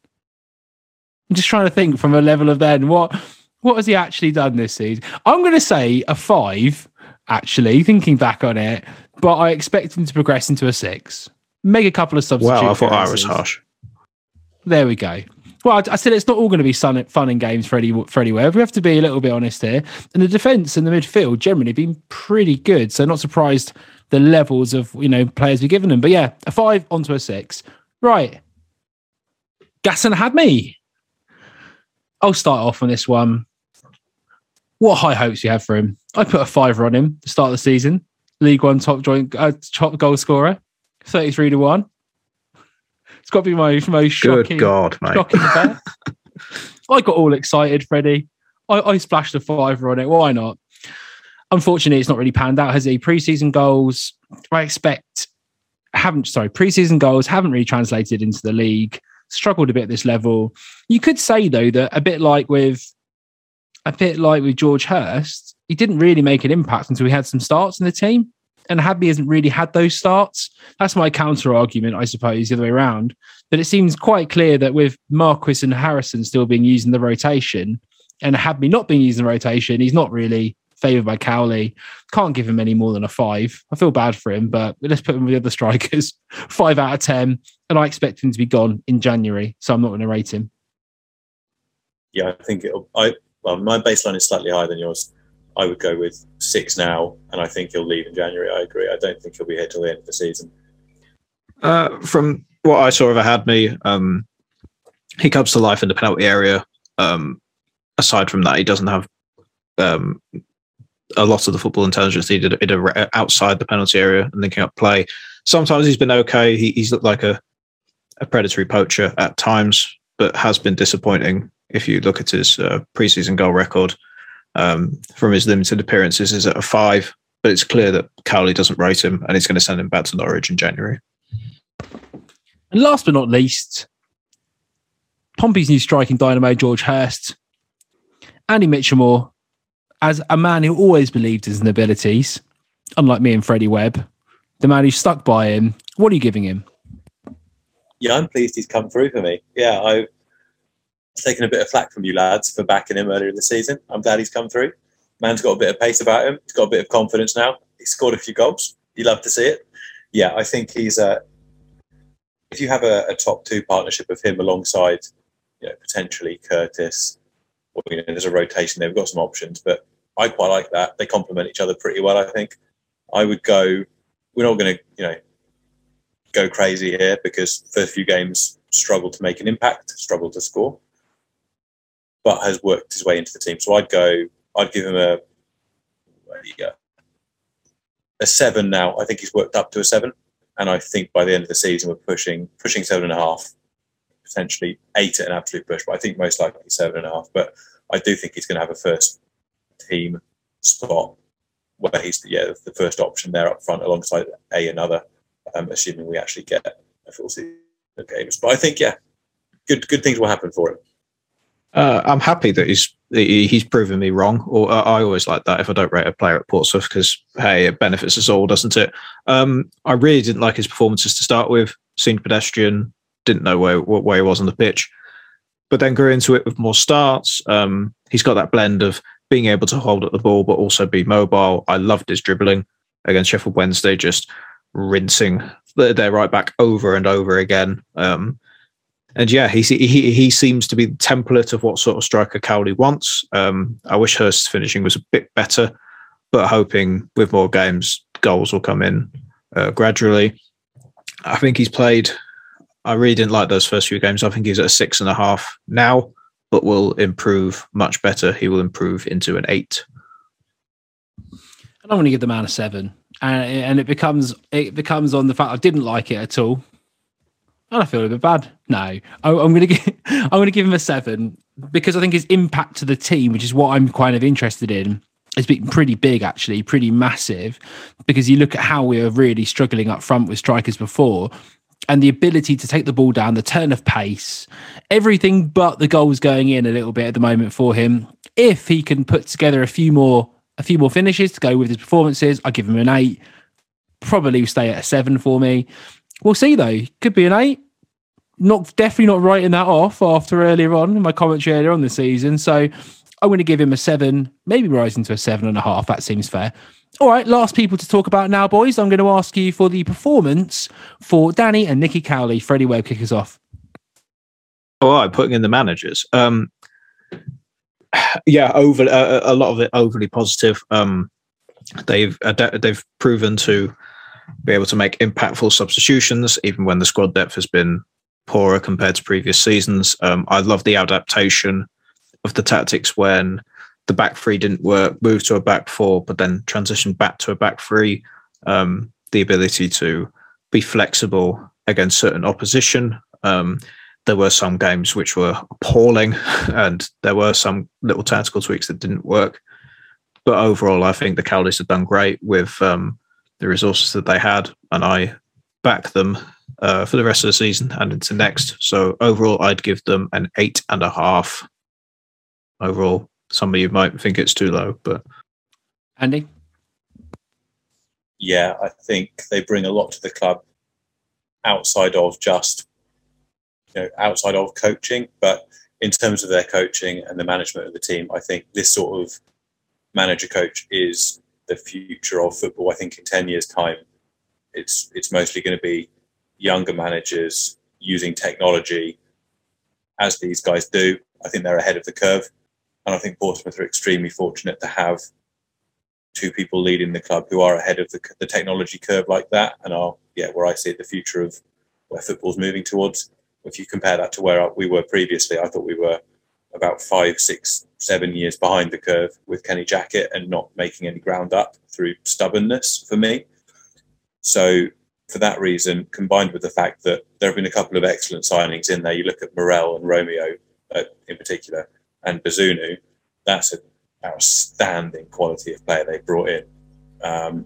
I'm just trying to think from a level of then what what has he actually done this season? I'm going to say a five, actually, thinking back on it, but I expect him to progress into a six. Make a couple of substitutes. Well, I thought I was harsh. There we go. Well, I, I said it's not all going to be fun, fun and games for, any, for anywhere. We have to be a little bit honest here. And the defence and the midfield generally been pretty good. So not surprised the levels of you know players we've given them. But yeah, a five onto a six. Right. Gassan Ahadme. I'll start off on this one what high hopes you have for him. I put a fiver on him to start the season. League One top joint uh, top goal scorer, thirty-three to one. It's got to be my most Good shocking. God, mate. shocking bet. I got all excited, Freddie. I, I splashed a fiver on it. Why not? Unfortunately, it's not really panned out. Has he preseason goals? I expect haven't sorry preseason goals haven't really translated into the league. Struggled a bit at this level. You could say though that a bit like with a bit like with George Hirst, he didn't really make an impact until he had some starts in the team. And Ahadme hasn't really had those starts. That's my counter argument, I suppose, the other way around. But it seems quite clear that with Marquis and Harrison still being used in the rotation and Ahadme not being used in the rotation, he's not really favoured by Cowley. Can't give him any more than a five. I feel bad for him, but let's put him with the other strikers. Five out of 10. And I expect him to be gone in January. So I'm not going to rate him. Yeah, I think it'll. I well, my baseline is slightly higher than yours. I would go with six now, and I think he'll leave in January. I agree. I don't think he'll be here till the end of the season. Uh, from what I saw of Hadme, um, he comes to life in the penalty area. Um, aside from that, he doesn't have um, a lot of the football intelligence in a, outside the penalty area and linking up play. Sometimes he's been okay. He, he's looked like a, a predatory poacher at times, but has been disappointing if you look at his uh, preseason goal record um, from his limited appearances is at a five, but it's clear that Cowley doesn't rate him and he's going to send him back to Norwich in January. And last but not least, Pompey's new striking dynamo, George Hirst. Andy Mitchelmore, as a man who always believed in his abilities, unlike me and Freddie Webb, the man who stuck by him, what are you giving him? Yeah, I'm pleased he's come through for me. Yeah, I've taken a bit of flack from you lads for backing him earlier in the season. I'm glad he's come through. Man's got a bit of pace about him. He's got a bit of confidence now. He's scored a few goals. You love to see it. Yeah, I think he's a. If you have a, a top two partnership of him alongside, you know, potentially Curtis, or you know, there's a rotation there. We've got some options, but I quite like that. They complement each other pretty well. I think. I would go. We're not going to, you know, go crazy here because first few games struggled to make an impact, struggled to score but has worked his way into the team. So I'd go, I'd give him a a seven now. I think he's worked up to a seven, and I think by the end of the season we're pushing pushing seven and a half, potentially eight at an absolute push. But I think most likely seven and a half. But I do think he's going to have a first team spot where he's yeah the first option there up front alongside a another, um, assuming we actually get a full season of games. But I think yeah, good good things will happen for him. Uh, I'm happy that he's he's proven me wrong. Or uh, I always like that if I don't rate a player at Portsmouth because hey, it benefits us all, doesn't it? Um, I really didn't like his performances to start with. Seemed pedestrian. Didn't know where where he was on the pitch, but then grew into it with more starts. Um, he's got that blend of being able to hold at the ball but also be mobile. I loved his dribbling against Sheffield Wednesday, just rinsing their right back over and over again. Um, and yeah, he, he he seems to be the template of what sort of striker Cowley wants. Um, I wish Hirst's finishing was a bit better, but hoping with more games, goals will come in uh, gradually. I think he's played. I really didn't like those first few games. I think he's at a six and a half now, but will improve much better. He will improve into an eight. And I'm going to give the man a seven, and and it becomes it becomes on the fact I didn't like it at all. And I feel a bit bad. No, I, am to give I'm going to give him a seven because I think his impact to the team, which is what I'm kind of interested in, has been pretty big actually, pretty massive. Because you look at how we were really struggling up front with strikers before, and the ability to take the ball down, the turn of pace, everything but the goals going in a little bit at the moment for him. If he can put together a few more a few more finishes to go with his performances, I give him an eight. Probably stay at a seven for me. We'll see though. Could be an eight. Not definitely not writing that off after earlier on in my commentary earlier on the season. So I'm going to give him a seven, maybe rising to a seven and a half. That seems fair. All right, last people to talk about now, boys. I'm going to ask you for the performance for Danny and Nicky Cowley. Freddie Webb kick us off. All right, putting in the managers. Um, yeah, over uh, a lot of it overly positive. Um, they've ad- they've proven to be able to make impactful substitutions, even when the squad depth has been poorer compared to previous seasons. Um, I love the adaptation of the tactics when the back three didn't work, moved to a back four, but then transitioned back to a back three. um, the ability to be flexible against certain opposition. Um, there were some games which were appalling, and there were some little tactical tweaks that didn't work. But overall, I think the Cowleys have done great with um, the resources that they had, and I back them uh, for the rest of the season and into next. So overall, I'd give them an eight and a half. Overall, some of you might think it's too low, but Andy, yeah, I think they bring a lot to the club outside of just you know outside of coaching, but in terms of their coaching and the management of the team, I think this sort of manager coach is the future of football. I think in ten years' time, it's it's mostly going to be younger managers using technology as these guys do. I think they're ahead of the curve, and I think Portsmouth are extremely fortunate to have two people leading the club who are ahead of the, the technology curve like that and are yeah where I see it, the future of where football's moving towards. If you compare that to where we were previously, I thought we were about five, six, seven years behind the curve with Kenny Jackett and not making any ground up through stubbornness for me. So for that reason, combined with the fact that there have been a couple of excellent signings in there, you look at Morrell and Romeo uh, in particular, and Bazunu, that's an outstanding quality of player they brought in. Um,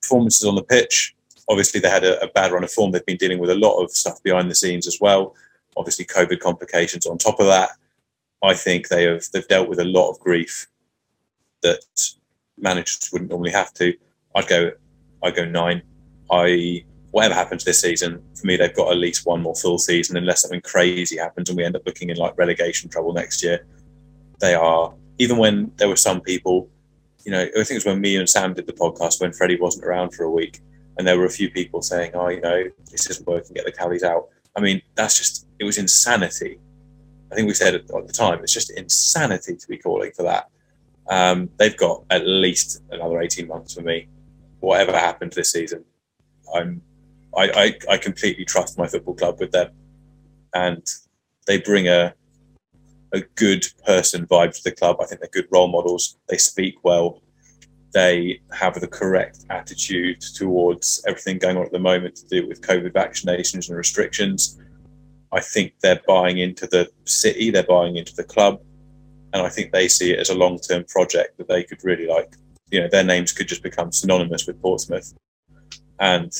performances on the pitch, obviously they had a, a, bad run of form. They've been dealing with a lot of stuff behind the scenes as well. Obviously, COVID complications on top of that. I think they have they've dealt with a lot of grief that managers wouldn't normally have to. I'd go I'd go nine. I whatever happens this season, for me they've got at least one more full season unless something crazy happens and we end up looking in like relegation trouble next year. They are even when there were some people, you know, I think it was when me and Sam did the podcast when Freddie wasn't around for a week, and there were a few people saying, "Oh, you know, this isn't working. Get the Cowleys out." I mean, that's just it was insanity. I think we said at the time it's just insanity to be calling for that. Um, they've got at least another eighteen months for me. Whatever happens this season, I'm I, I, I completely trust my football club with them, and they bring a a good person vibe to the club. I think they're good role models. They speak well. They have the correct attitude towards everything going on at the moment to do with COVID vaccinations and restrictions. I think they're buying into the city, they're buying into the club, and I think they see it as a long term project that they could really like. You know, their names could just become synonymous with Portsmouth. And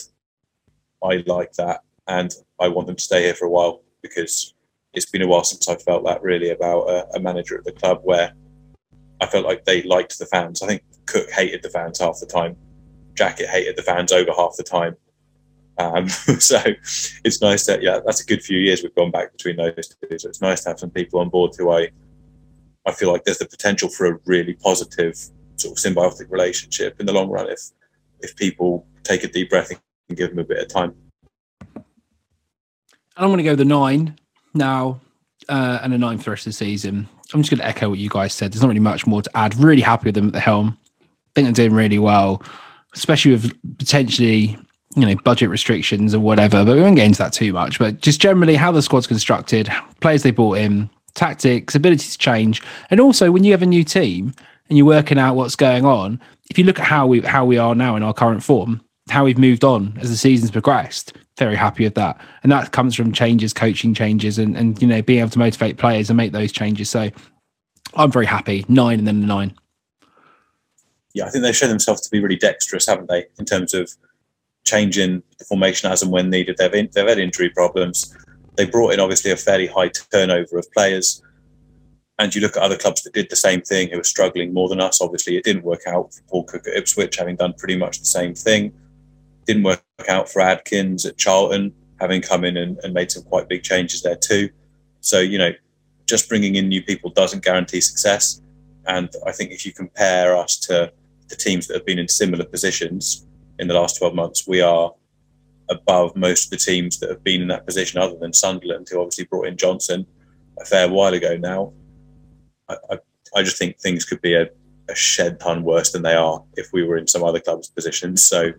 I like that. And I want them to stay here for a while because it's been a while since I felt that really about a, a, manager at the club where I felt like they liked the fans. I think Cook hated the fans half the time. Jackett hated the fans over half the time. Um, so it's nice that yeah, that's a good few years we've gone back between those two. So it's nice to have some people on board who I I feel like there's the potential for a really positive sort of symbiotic relationship in the long run if if people take a deep breath and give them a bit of time. And I'm going to go the nine now uh, and a nine for the rest of the season. I'm just going to echo what you guys said. There's not really much more to add. Really happy with them at the helm. I think they're doing really well, especially with potentially you know budget restrictions or whatever. But we won't get into that too much. But just generally, how the squad's constructed, players they brought in, tactics, ability to change, and also when you have a new team and you're working out what's going on. If you look at how we how we are now in our current form, how we've moved on as the season's progressed, very happy with that. And that comes from changes, coaching changes, and and you know being able to motivate players and make those changes. So I'm very happy. Nine and then the nine. Yeah, I think they've shown themselves to be really dexterous, haven't they, in terms of changing the formation as and when needed. They've in, they've had injury problems. They brought in obviously a fairly high turnover of players. And you look at other clubs that did the same thing who are struggling more than us. Obviously, it didn't work out for Paul Cook at Ipswich, having done pretty much the same thing didn't work out for Adkins at Charlton, having come in and, and made some quite big changes there too. So, you know, just bringing in new people doesn't guarantee success. And I think if you compare us to the teams that have been in similar positions in the last 12 months, we are above most of the teams that have been in that position, other than Sunderland, who obviously brought in Johnson a fair while ago now. I, I, I just think things could be a, a, shed ton worse than they are if we were in some other club's positions. So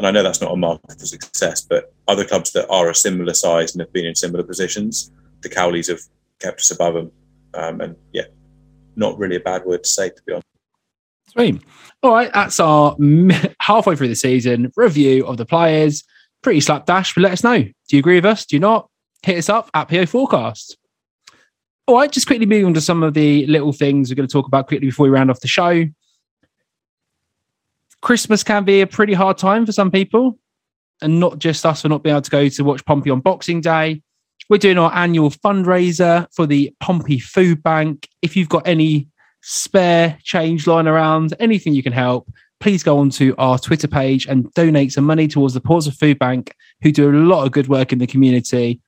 and I know that's not a marker for success, but other clubs that are a similar size and have been in similar positions, the Cowleys have kept us above them. Um, and yeah, not really a bad word to say, to be honest. Sweet. All right, that's our halfway through the season review of the players. Pretty slapdash, but let us know. Do you agree with us? Do you not? Hit us up at PO Forecast. All right, just quickly moving on to some of the little things we're going to talk about quickly before we round off the show. Christmas can be a pretty hard time for some people, and not just us for not being able to go to watch Pompey on Boxing Day. We're doing our annual fundraiser for the Pompey Food Bank. If you've got any spare change lying around, anything you can help, please go onto our Twitter page and donate some money towards the of Food Bank, who do a lot of good work in the community.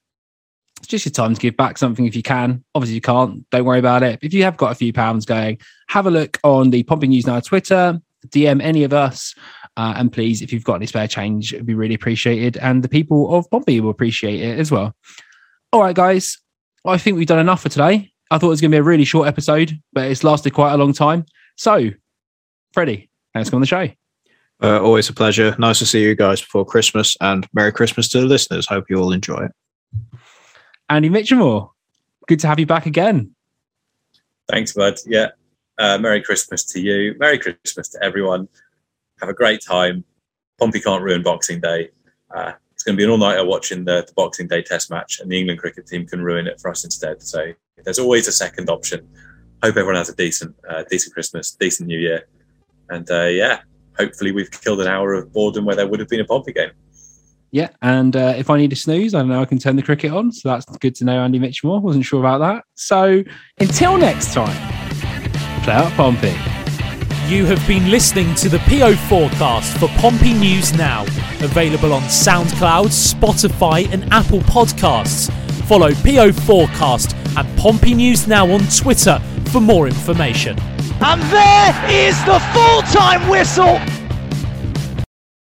It's just your time to give back something if you can. Obviously, you can't. Don't worry about it. If you have got a few pounds going, have a look on the Pompey News Now Twitter, DM any of us. Uh, and please, if you've got any spare change, it'd be really appreciated. And the people of Pompey will appreciate it as well. All right, guys. I think we've done enough for today. I thought it was going to be a really short episode, but it's lasted quite a long time. So, Freddie, thanks for coming on the show. Uh, always a pleasure. Nice to see you guys before Christmas, and Merry Christmas to the listeners. Hope you all enjoy it. Andy Mitchelmore, good to have you back again. Thanks, bud. Yeah. Uh, Merry Christmas to you. Merry Christmas to everyone. Have a great time. Pompey can't ruin Boxing Day. Uh, it's going to be an all-nighter watching the, the Boxing Day Test match, and the England cricket team can ruin it for us instead. So there's always a second option. Hope everyone has a decent, uh, decent Christmas, decent New Year, and uh, yeah, hopefully we've killed an hour of boredom where there would have been a Pompey game. Yeah, and uh, if I need a snooze, I know I can turn the cricket on. So that's good to know, Andy Mitchelmore. Wasn't sure about that. So until next time, play out Pompey. You have been listening to the PO forecast for Pompey News Now, available on SoundCloud, Spotify, and Apple Podcasts. Follow PO Forecast and Pompey News Now on Twitter for more information. And there is the full time whistle.